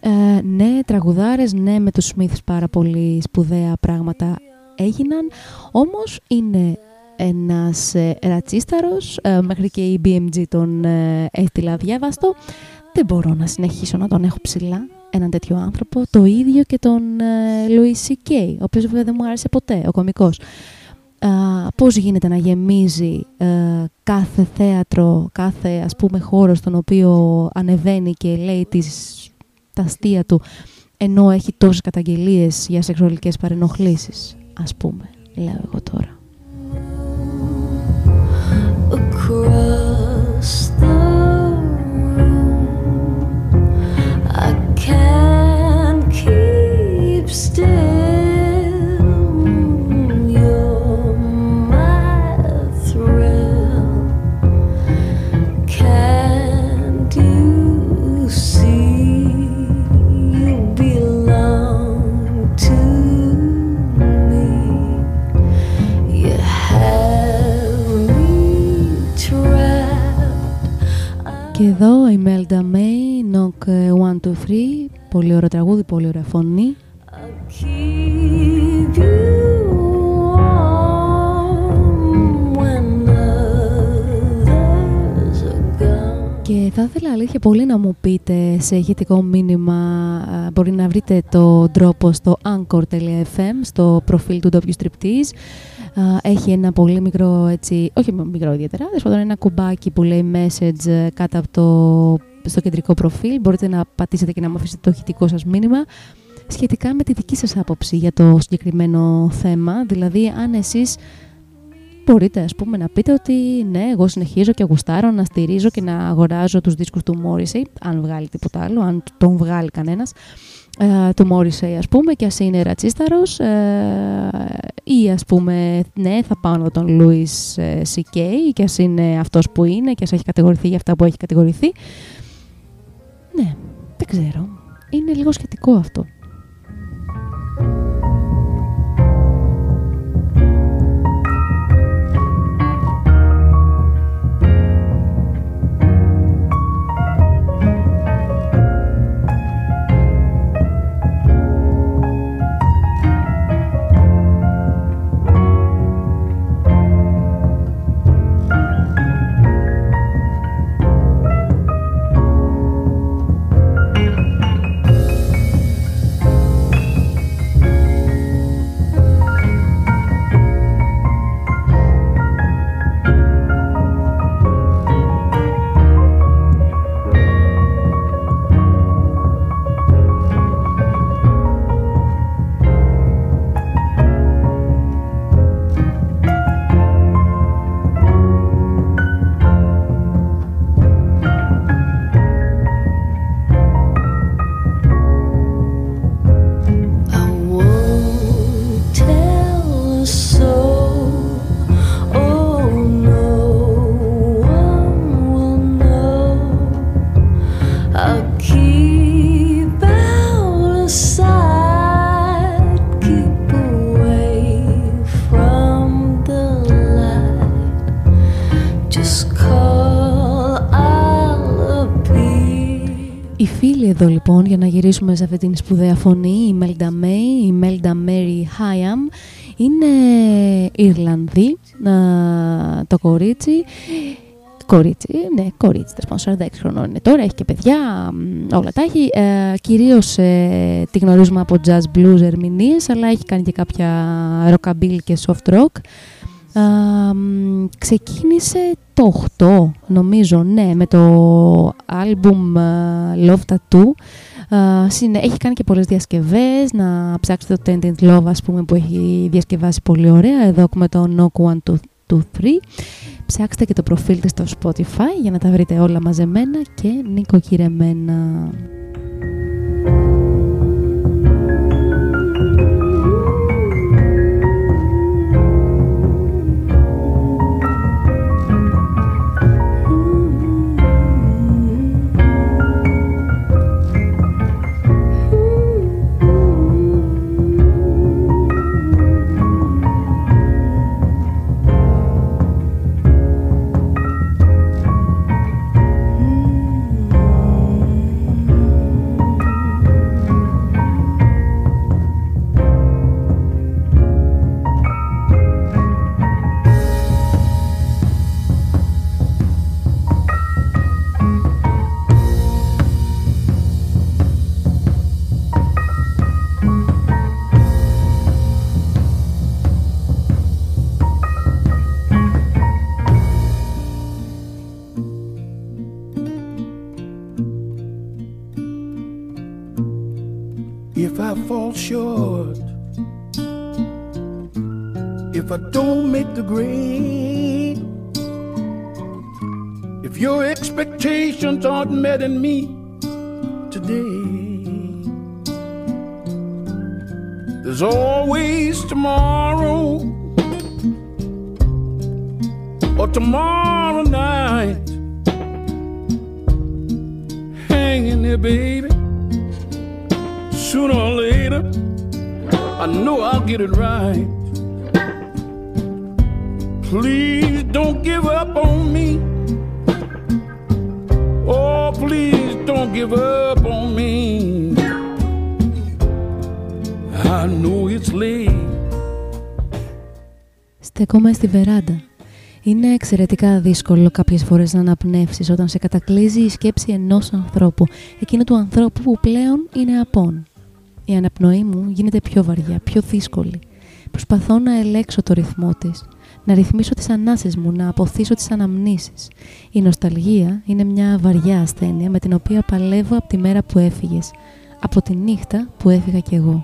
Ε, ναι, τραγουδάρες, ναι, με τους Σμίθς πάρα πολύ σπουδαία πράγματα έγιναν, όμως είναι ένας ε, ρατσίσταρος, ε, μέχρι και η BMG τον ε, έστειλα αδιάβαστο. Δεν μπορώ να συνεχίσω να τον έχω ψηλά έναν τέτοιο άνθρωπο. Το ίδιο και τον Λουί Louis ο οποίος βέβαια δεν μου άρεσε ποτέ, ο κομικός. Uh, πώς γίνεται να γεμίζει ε, κάθε θέατρο, κάθε ας πούμε χώρο στον οποίο ανεβαίνει και λέει τις, τα αστεία του ενώ έχει τόσες καταγγελίες για σεξουαλικές παρενοχλήσεις, ας πούμε, λέω εγώ τώρα. Και εδώ η Melda May, Knock 1, 2, 3, πολύ ωραίο τραγούδι, πολύ ωραία φωνή. Και θα ήθελα αλήθεια πολύ να μου πείτε σε ηχητικό μήνυμα, μπορεί να βρείτε το τρόπο στο anchor.fm, στο προφίλ του ντόπιου Striptease έχει ένα πολύ μικρό, έτσι, όχι μικρό ιδιαίτερα, δεν ένα κουμπάκι που λέει message ε, κάτω από το, στο κεντρικό προφίλ. Μπορείτε να πατήσετε και να μου αφήσετε το ηχητικό σας μήνυμα σχετικά με τη δική σας άποψη για το συγκεκριμένο θέμα. Δηλαδή, αν εσείς μπορείτε ας πούμε να πείτε ότι ναι, εγώ συνεχίζω και γουστάρω να στηρίζω και να αγοράζω τους δίσκους του Morrissey, αν βγάλει τίποτα άλλο, αν τον βγάλει κανένας, ε, του Morrissey ας πούμε και ας είναι ρατσίσταρος ε, ή ας πούμε ναι θα πάω να τον Louis C.K. και ας είναι αυτός που είναι και ας έχει κατηγορηθεί για αυτά που έχει κατηγορηθεί ναι, δεν ξέρω είναι λίγο σχετικό αυτό Bye. Εδώ λοιπόν για να γυρίσουμε σε αυτή την σπουδαία φωνή η Melda May, η Melda Mary Hyam είναι Ιρλανδή το κορίτσι κορίτσι, ναι, κορίτσι, τέλος πάντων, 46 χρονών είναι τώρα, έχει και παιδιά, μ, όλα τα έχει. Ε, Κυρίως τη γνωρίζουμε από jazz blues ερμηνείες, αλλά έχει κάνει και κάποια rockabilly και soft rock. Α, μ, ξεκίνησε το 8, νομίζω, ναι, με το άλμπουμ α, Love Tattoo. Α, συνε- έχει κάνει και πολλές διασκευές, να ψάξετε το Tended Love, ας πούμε, που έχει διασκευάσει πολύ ωραία. Εδώ έχουμε το Knock 1, 2, 2, 3. Ψάξτε και το προφίλ της στο Spotify για να τα βρείτε όλα μαζεμένα και νοικοκυρεμένα. Met in me today, there's always tomorrow or tomorrow night hanging there, baby. Sooner or later, I know I'll get it right. Please don't give up on me. Oh, please don't give up on me. I know it's late. Στεκόμαι στη βεράντα. Είναι εξαιρετικά δύσκολο κάποιες φορές να αναπνεύσεις όταν σε κατακλείζει η σκέψη ενός ανθρώπου, εκείνου του ανθρώπου που πλέον είναι απόν. Η αναπνοή μου γίνεται πιο βαριά, πιο δύσκολη. Προσπαθώ να ελέξω το ρυθμό της, να ρυθμίσω τις ανάσες μου, να αποθήσω τις αναμνήσεις. Η νοσταλγία είναι μια βαριά ασθένεια με την οποία παλεύω από τη μέρα που έφυγες, από τη νύχτα που έφυγα κι εγώ.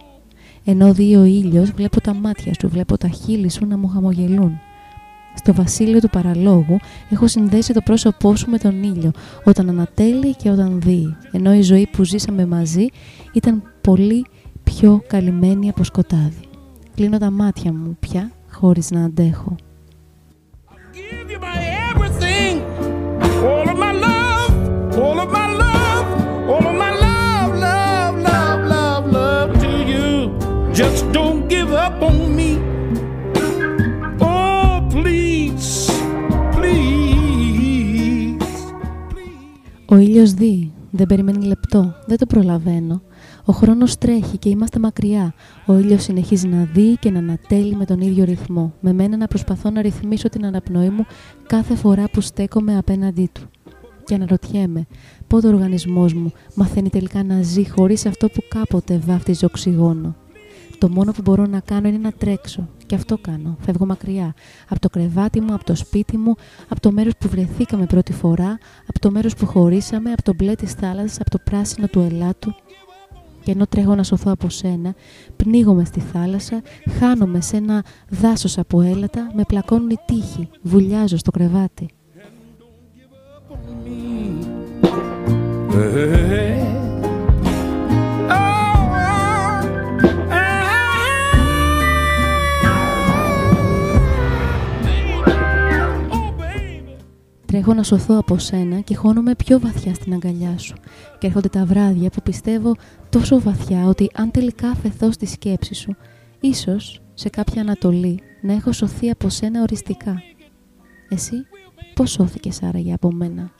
Ενώ δει ο ήλιος, βλέπω τα μάτια σου, βλέπω τα χείλη σου να μου χαμογελούν. Στο βασίλειο του παραλόγου έχω συνδέσει το πρόσωπό σου με τον ήλιο, όταν ανατέλει και όταν δει, ενώ η ζωή που ζήσαμε μαζί ήταν πολύ πιο καλυμμένη από σκοτάδι. Κλείνω τα μάτια μου πια, χωρίς να αντέχω. Just don't give up on me. Oh, please, please. Ο ήλιος δει, δεν περιμένει λεπτό, δεν το προλαβαίνω. Ο χρόνος τρέχει και είμαστε μακριά. Ο ήλιος συνεχίζει να δει και να ανατέλει με τον ίδιο ρυθμό. Με μένα να προσπαθώ να ρυθμίσω την αναπνοή μου κάθε φορά που στέκομαι απέναντί του. Και αναρωτιέμαι πότε ο οργανισμός μου μαθαίνει τελικά να ζει χωρίς αυτό που κάποτε βάφτιζε οξυγόνο. Το μόνο που μπορώ να κάνω είναι να τρέξω. Και αυτό κάνω. Φεύγω μακριά. Από το κρεβάτι μου, από το σπίτι μου, από το μέρος που βρεθήκαμε πρώτη φορά, από το μέρος που χωρίσαμε, από το μπλε της θάλασσας, από το πράσινο του ελάτου. Και ενώ τρέχω να σωθώ από σένα, πνίγομαι στη θάλασσα, χάνομαι σε ένα δάσος από έλατα, με πλακώνουν οι τείχοι, βουλιάζω στο κρεβάτι. Τρέχω να σωθώ από σένα και χώνομαι πιο βαθιά στην αγκαλιά σου. Και έρχονται τα βράδια που πιστεύω τόσο βαθιά ότι αν τελικά αφαιθώ στη σκέψη σου, ίσως σε κάποια ανατολή να έχω σωθεί από σένα οριστικά. Εσύ πώς σώθηκες άραγε από μένα;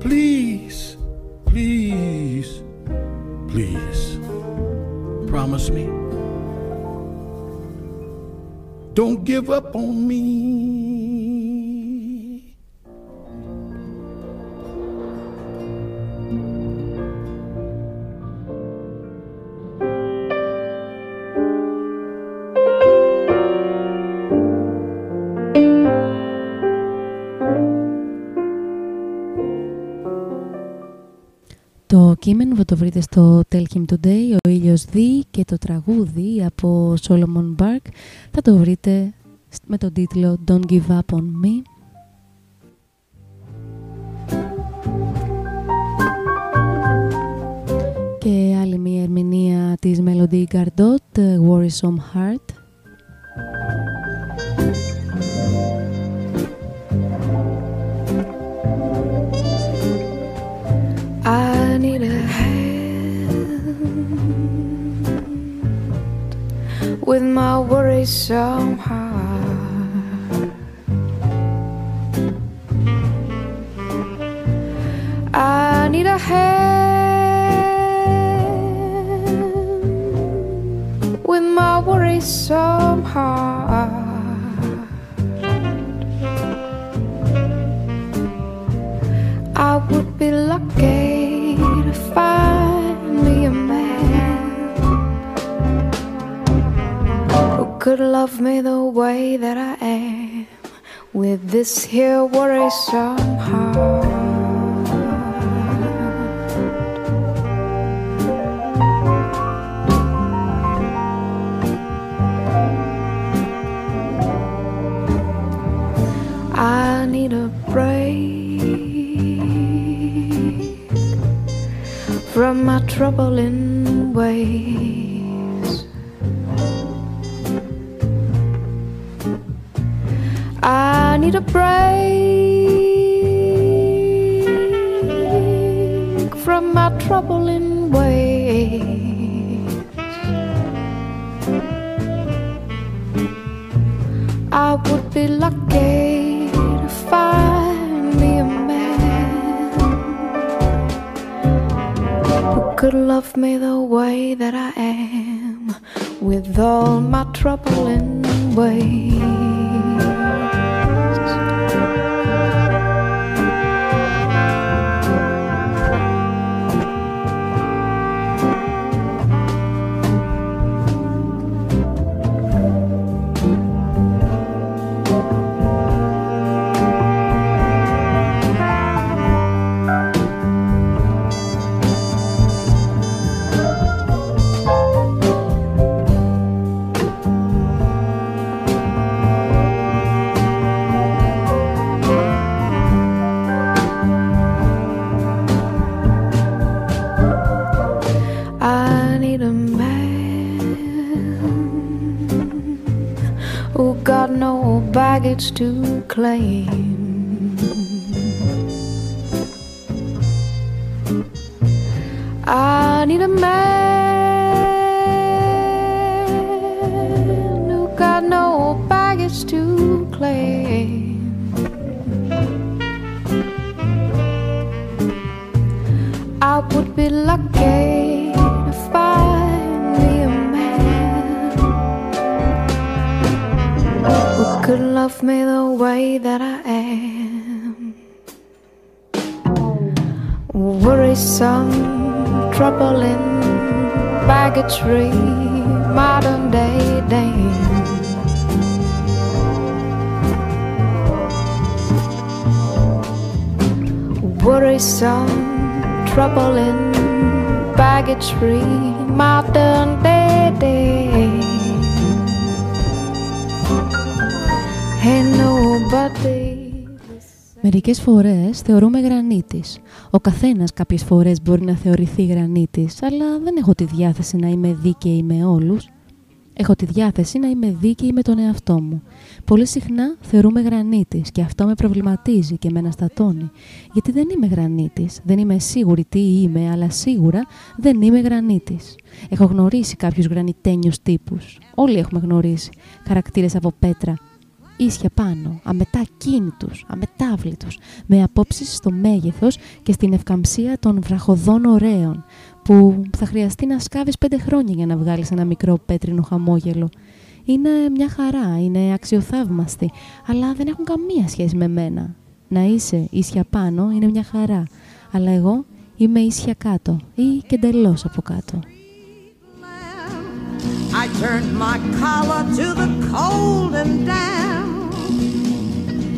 Please, please, please, promise me. Don't give up on me. Κείμενο θα το βρείτε στο Tell Him Today, ο ήλιος δει και το τραγούδι από Solomon Bark θα το βρείτε με τον τίτλο Don't Give Up On Me. Και άλλη μια ερμηνεία της Melody Gardot, Worrisome Heart. With my worrisome heart. I need a hand with my worrisome heart. I would be lucky could love me the way that I am with this here worrisome heart. I need a break from my troubling ways. I need a break from my troubling ways. I would be lucky to find me a man who could love me the way that I am with all my troubling ways. Baggage to claim. Φορές θεωρούμε γρανίτης. Ο καθένας κάποιες φορές μπορεί να θεωρηθεί γρανίτης, αλλά δεν έχω τη διάθεση να είμαι δίκαιη με όλους. Έχω τη διάθεση να είμαι δίκαιη με τον εαυτό μου. Πολύ συχνά θεωρούμε γρανίτης και αυτό με προβληματίζει και με αναστατώνει. Γιατί δεν είμαι γρανίτης, δεν είμαι σίγουρη τι είμαι, αλλά σίγουρα δεν είμαι γρανίτης. Έχω γνωρίσει κάποιους γρανιτένιους τύπους. Όλοι έχουμε γνωρίσει. Χαρακτήρες από πέτρα, ίσια πάνω, αμετακίνητους, αμετάβλητους, με απόψεις στο μέγεθος και στην ευκαμψία των βραχοδών ωραίων, που θα χρειαστεί να σκάβεις πέντε χρόνια για να βγάλεις ένα μικρό πέτρινο χαμόγελο. Είναι μια χαρά, είναι αξιοθαύμαστοι, αλλά δεν έχουν καμία σχέση με μένα. Να είσαι ίσια πάνω είναι μια χαρά, αλλά εγώ είμαι ίσια κάτω ή και εντελώς από κάτω. I turned my collar to the cold and damp.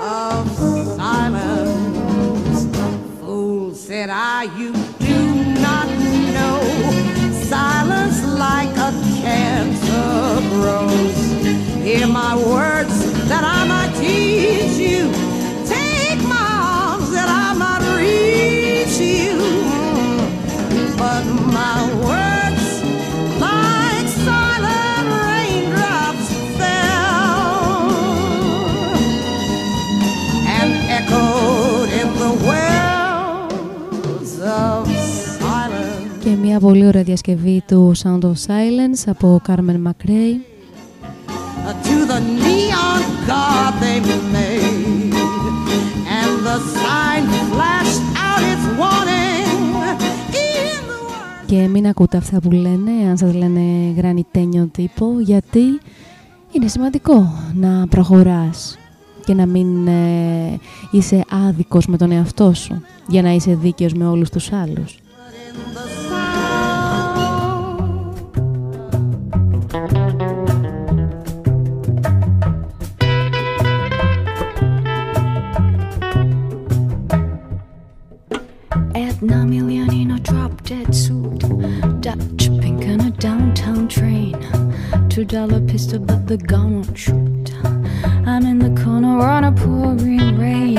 of silence. Fool said I, you do not know. Silence like a cancer grows. Hear my words that I might teach you. Μια πολύ ωραία διασκευή του Sound of Silence από Carmen McRae. To the neon god they made, and the sign flashed out its warning. In the Και μην ακούτε αυτά που λένε, αν σας λένε γρανιτένιο τύπο, γιατί είναι σημαντικό να προχωράς και να μην ε, είσαι άδικος με τον εαυτό σου, για να είσαι δίκαιος με όλους τους άλλους. Two dollar pistol, but the gun won't shoot. I'm in the corner on a pouring rain.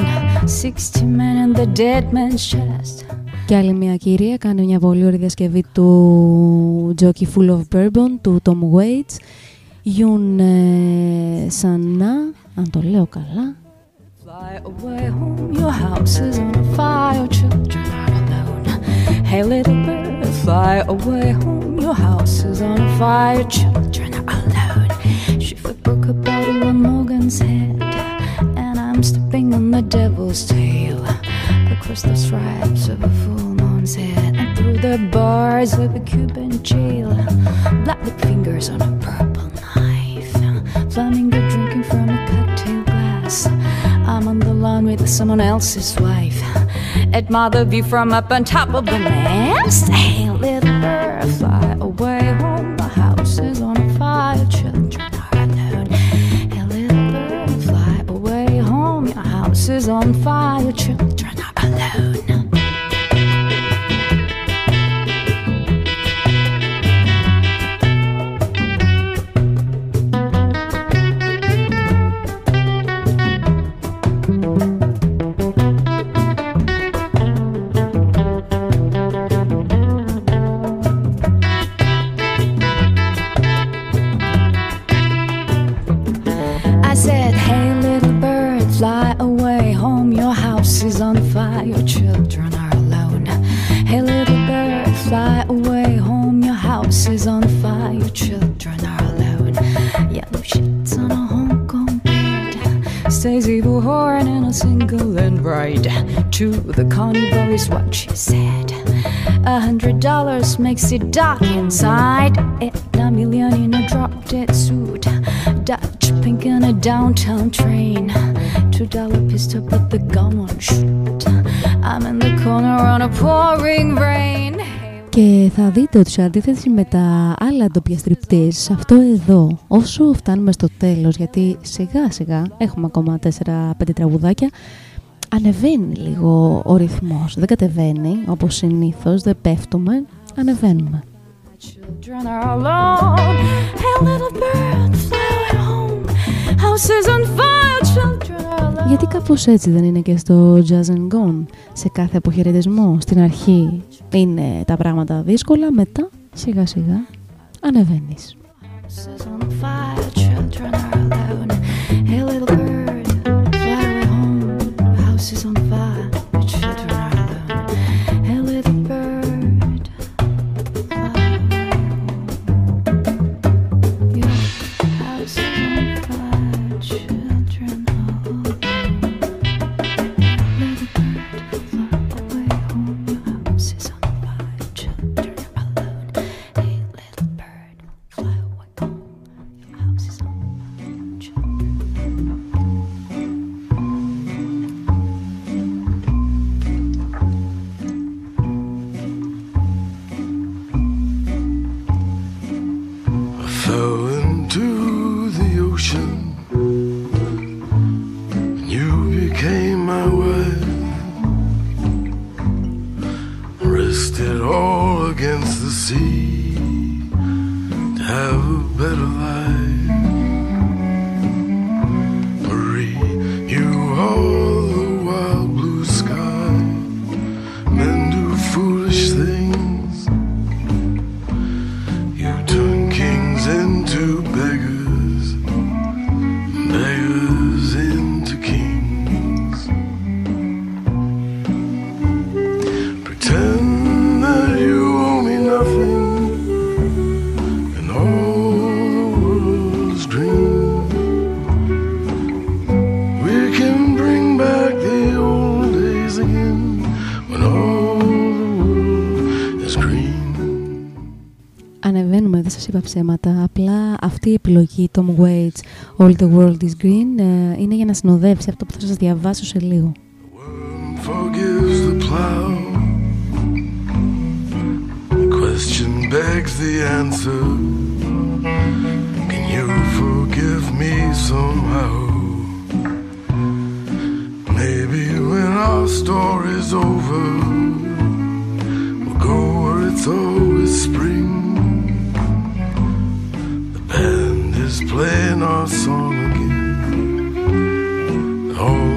Sixty men in the dead man's chest. Και άλλη μια κυρία κάνει μια πολύ ωραία διασκευή του Jockey Full of Bourbon του Tom Waits. Yun ε, Sana, αν το λέω καλά. Fly away home, your house is on fire, your children are alone. Hey, little bird, fly away home, your house is on fire, children are alone. She broke a bottle on Morgan's head, and I'm stepping on the devil's tail. Across the stripes of a full moon's head, and through the bars of a Cuban jail. Black fingers on a purple knife, flamingo drinking from a cocktail glass. I'm on the lawn with someone else's wife. Admire the view from up on top of the mast. Hey, little bird, fly away home. The house is on fire, children are alone. Hey, little bird, fly away home. Your house is on fire, children to the carnival is what she said. A hundred dollars makes it dark inside. A million in a drop dead suit. Dutch pink in a downtown train. Two dollar pistol, but the gun won't shoot. I'm in the corner on a pouring rain. Και θα δείτε ότι σε αντίθεση με τα άλλα ντόπια στριπτής, αυτό εδώ, όσο φτάνουμε στο τέλος, γιατί σιγά σιγά έχουμε ακόμα 4-5 τραγουδάκια, ανεβαίνει λίγο ο ρυθμός, δεν κατεβαίνει όπως συνήθως, δεν πέφτουμε, ανεβαίνουμε. Children are alone. Hey, little bird, fly home. House is on fire. Children are alone. Γιατί κάπως έτσι δεν είναι και στο Jazz and Gone, σε κάθε αποχαιρετισμό, στην αρχή είναι τα πράγματα δύσκολα, μετά σιγά σιγά ανεβαίνεις. Tom Waits, All the World is Green, ε, είναι για να συνοδεύσει αυτό που θα σας διαβάσω σε λίγο. forgives the plow. The question begs the answer. Can you forgive me somehow? Maybe when our story's over, we'll go where it's always spring. The band is playing our song again. All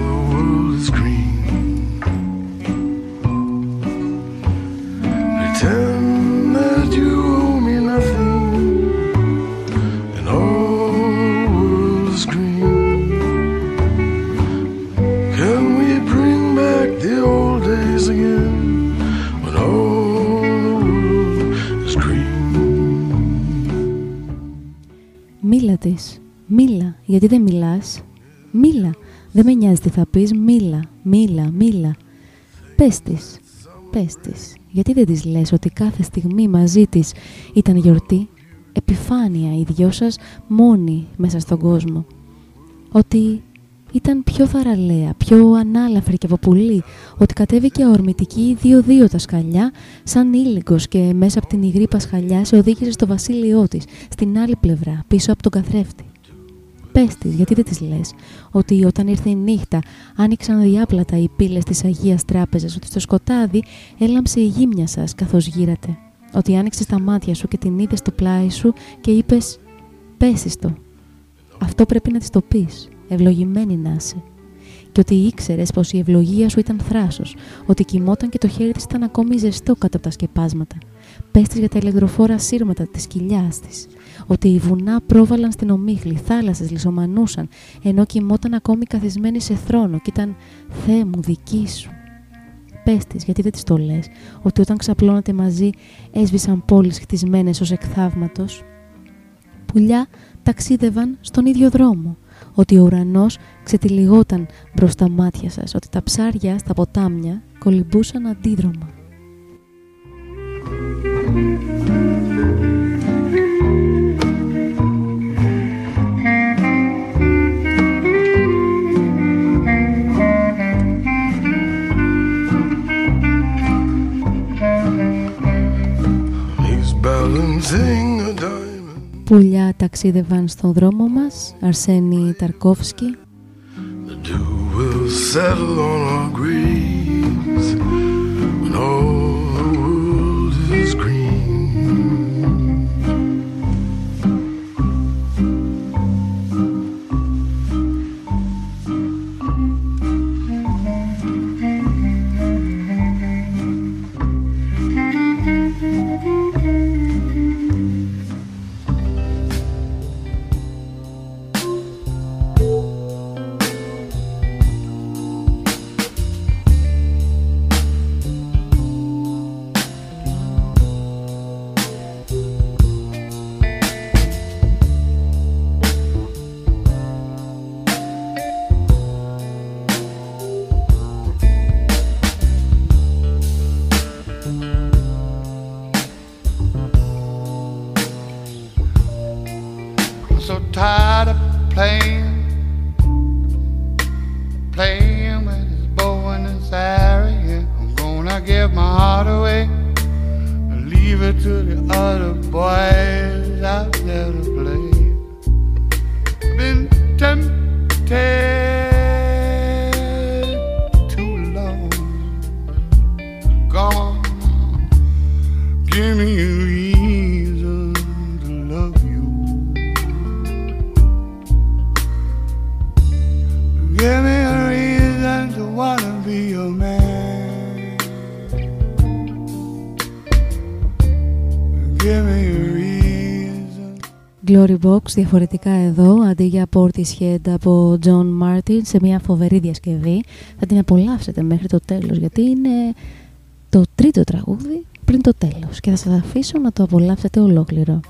της. Μίλα. Γιατί δεν μιλάς; Μίλα. Δεν με νοιάζει τι θα πεις. Μίλα. Μίλα. Μίλα. Πες της. Πες της. Γιατί δεν της λες ότι κάθε στιγμή μαζί της ήταν γιορτή; Επιφάνεια οι δυο σας μόνοι μέσα στον κόσμο. Ότι ήταν πιο θαραλέα, πιο ανάλαφρη και από πουλί, ότι κατέβηκε ορμητική δύο-δύο τα σκαλιά, σαν ήλιγκος και μέσα από την υγρή πασχαλιά σε οδήγησε στο βασίλειό της, στην άλλη πλευρά, πίσω από τον καθρέφτη. Πες της, γιατί δεν της λες, ότι όταν ήρθε η νύχτα άνοιξαν διάπλατα οι πύλες της Αγίας Τράπεζας, ότι στο σκοτάδι έλαμψε η γύμνια σας καθώς γύρατε, ότι άνοιξες τα μάτια σου και την είδες στο πλάι σου και είπες «Πέσεις το». Αυτό πρέπει να της το πεις, ευλογημένη να είσαι. Και ότι ήξερες πως η ευλογία σου ήταν θράσος, ότι κοιμόταν και το χέρι της ήταν ακόμη ζεστό κάτω από τα σκεπάσματα. Πες της για τα ηλεκτροφόρα σύρματα της κοιλιάς της, ότι οι βουνά πρόβαλαν στην ομίχλη, θάλασσες λισομανούσαν, ενώ κοιμόταν ακόμη καθισμένη σε θρόνο και ήταν «Θεέ μου, δική σου». Πες της, γιατί δεν της το λες, ότι όταν ξαπλώνατε μαζί έσβησαν πόλεις χτισμένες ως εκθαύματος. Πουλιά ταξίδευαν στον ίδιο δρόμο, ότι ο ουρανός ξετυλιγόταν μπρος στα μάτια σας, ότι τα ψάρια στα ποτάμια κολυμπούσαν αντίδρομα. He's balancing a diamond. Πουλιά ταξίδευαν στον δρόμο μας, Αρσένη Ταρκόφσκι. The dew will settle on our graves when all Glory Box διαφορετικά εδώ, αντί για Portishead από John Martin σε μια φοβερή διασκευή. Θα την απολαύσετε μέχρι το τέλος γιατί είναι το τρίτο τραγούδι πριν το τέλος και θα σας αφήσω να το απολαύσετε ολόκληρο.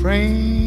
unchanged.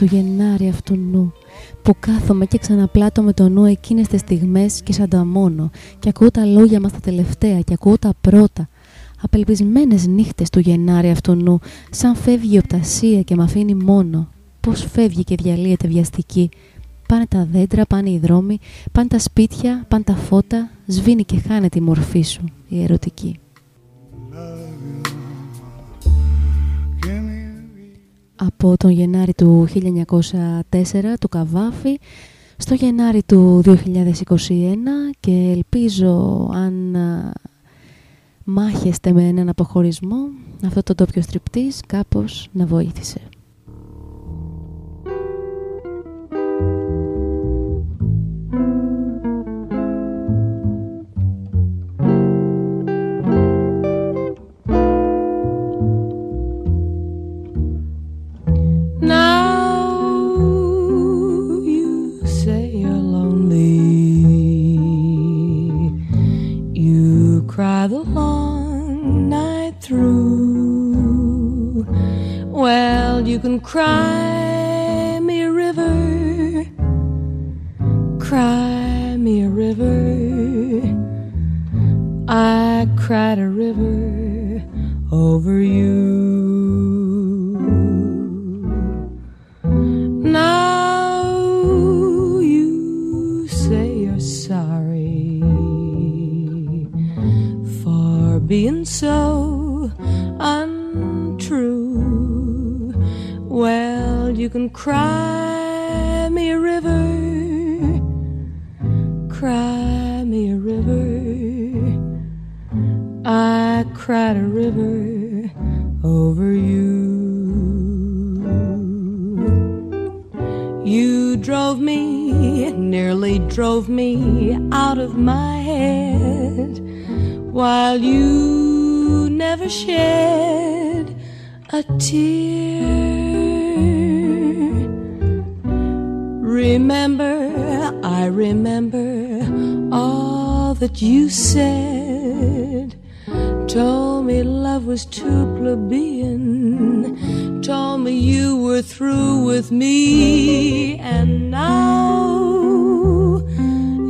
Οι νύχτες του Γενάρη αυτού νου που κάθομαι και ξαναπλάτω με το νου εκείνες τις στιγμές και σαν τα μόνο και ακούω τα λόγια μας τα τελευταία και ακούω τα πρώτα απελπισμένες νύχτες του Γενάρη αυτού νου σαν φεύγει η οπτασία και μ' αφήνει μόνο. Πως φεύγει και διαλύεται βιαστική. Πάνε τα δέντρα, πάνε οι δρόμοι πάνε τα σπίτια, πάνε τα φώτα σβήνει και χάνεται η μορφή σου η ερωτική από τον Γενάρη του 1904 του Καβάφη στο Γενάρη του 2021 και ελπίζω αν α, μάχεστε με έναν αποχωρισμό αυτό το ντόπιο στριπτής κάπως να βοήθησε. The long night through. Well, you can cry me a river. Cry me a river. I cried a river over you. Being so untrue. Well, you can cry me a river, cry me a river. I cried a river over you. You drove me, nearly drove me out of my head, while you never shed a tear. Remember, I remember all that you said. Told me love was too plebeian. Told me you were through with me. And now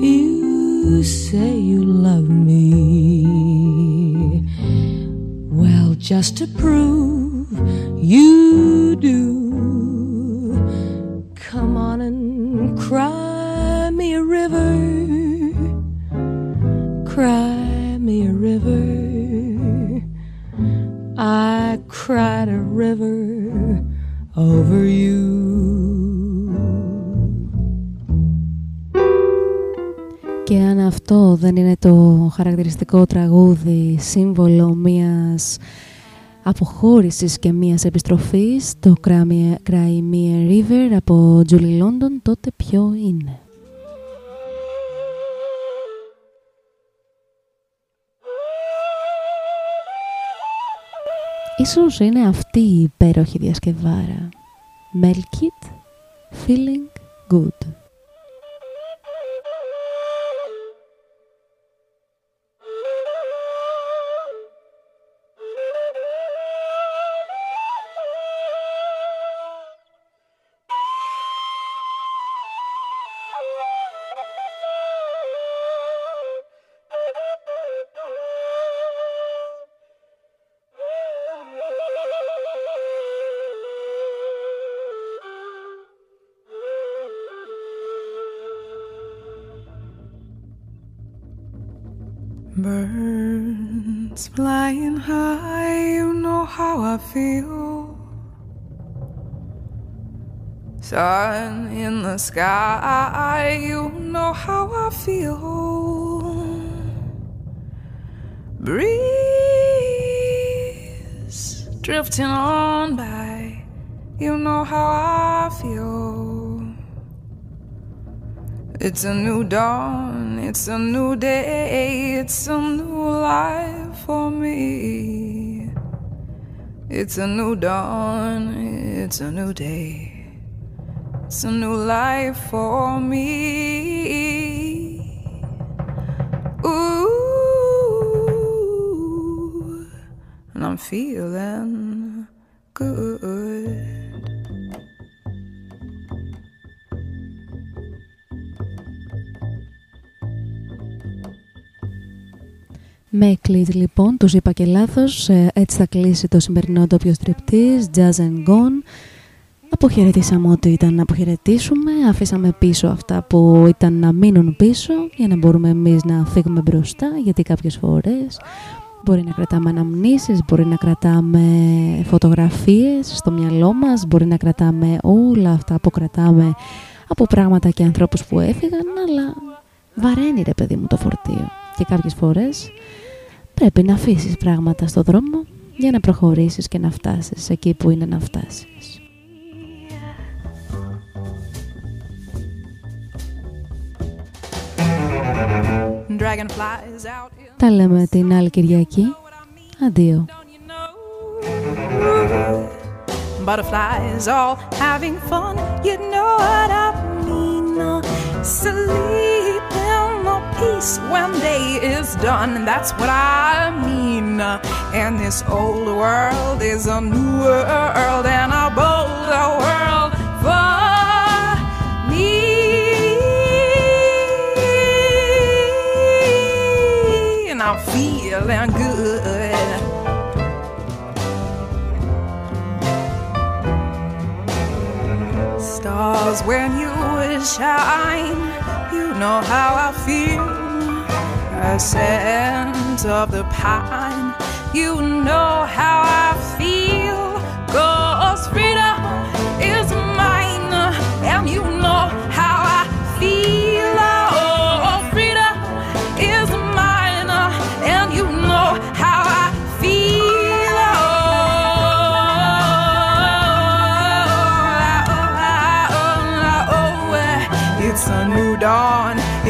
you say you love me. Just to prove you do, come on and cry me a river. Cry me a river. I cried a river over you. Και αν αυτό δεν είναι το χαρακτηριστικό τραγούδι, σύμβολο μιας αποχώρησης και μιας επιστροφής, το Cry Me, Cry Me a River από Julie London, τότε ποιο είναι. Ίσως είναι αυτή η υπέροχη διασκευάρα. Melkit, Feeling Good. Birds flying high, you know how I feel. Sun in the sky, you know how I feel. Breeze drifting on by, you know how I feel. It's a new dawn, it's a new day, it's a new life It's a new dawn, it's a new day, it's a new life for me. Ooh, and I'm feeling good. Με κλείτ λοιπόν, τους είπα και λάθος, ε, έτσι θα κλείσει το σημερινό ντόπιο στριπτής, Jazz and Gone. Αποχαιρετήσαμε ό,τι ήταν να αποχαιρετήσουμε, αφήσαμε πίσω αυτά που ήταν να μείνουν πίσω για να μπορούμε εμείς να φύγουμε μπροστά, γιατί κάποιες φορές μπορεί να κρατάμε αναμνήσεις, μπορεί να κρατάμε φωτογραφίες στο μυαλό μας, μπορεί να κρατάμε όλα αυτά που κρατάμε από πράγματα και ανθρώπους που έφυγαν, αλλά βαραίνει ρε παιδί μου το φορτίο. Και κάποιες φορές πρέπει να αφήσεις πράγματα στο δρόμο για να προχωρήσεις και να φτάσεις εκεί που είναι να φτάσεις. Dragonflies out in Τα λέμε την άλλη Κυριακή. Αντίο. Butterflies all having fun, you know what I mean. Sleep in the peace when day is done. And that's what I mean. And this old world is a new world and a bolder world for me. And I'm feeling good. Stars when you shine you know how I feel. A scent of the pine, you know how I feel. Cause freedom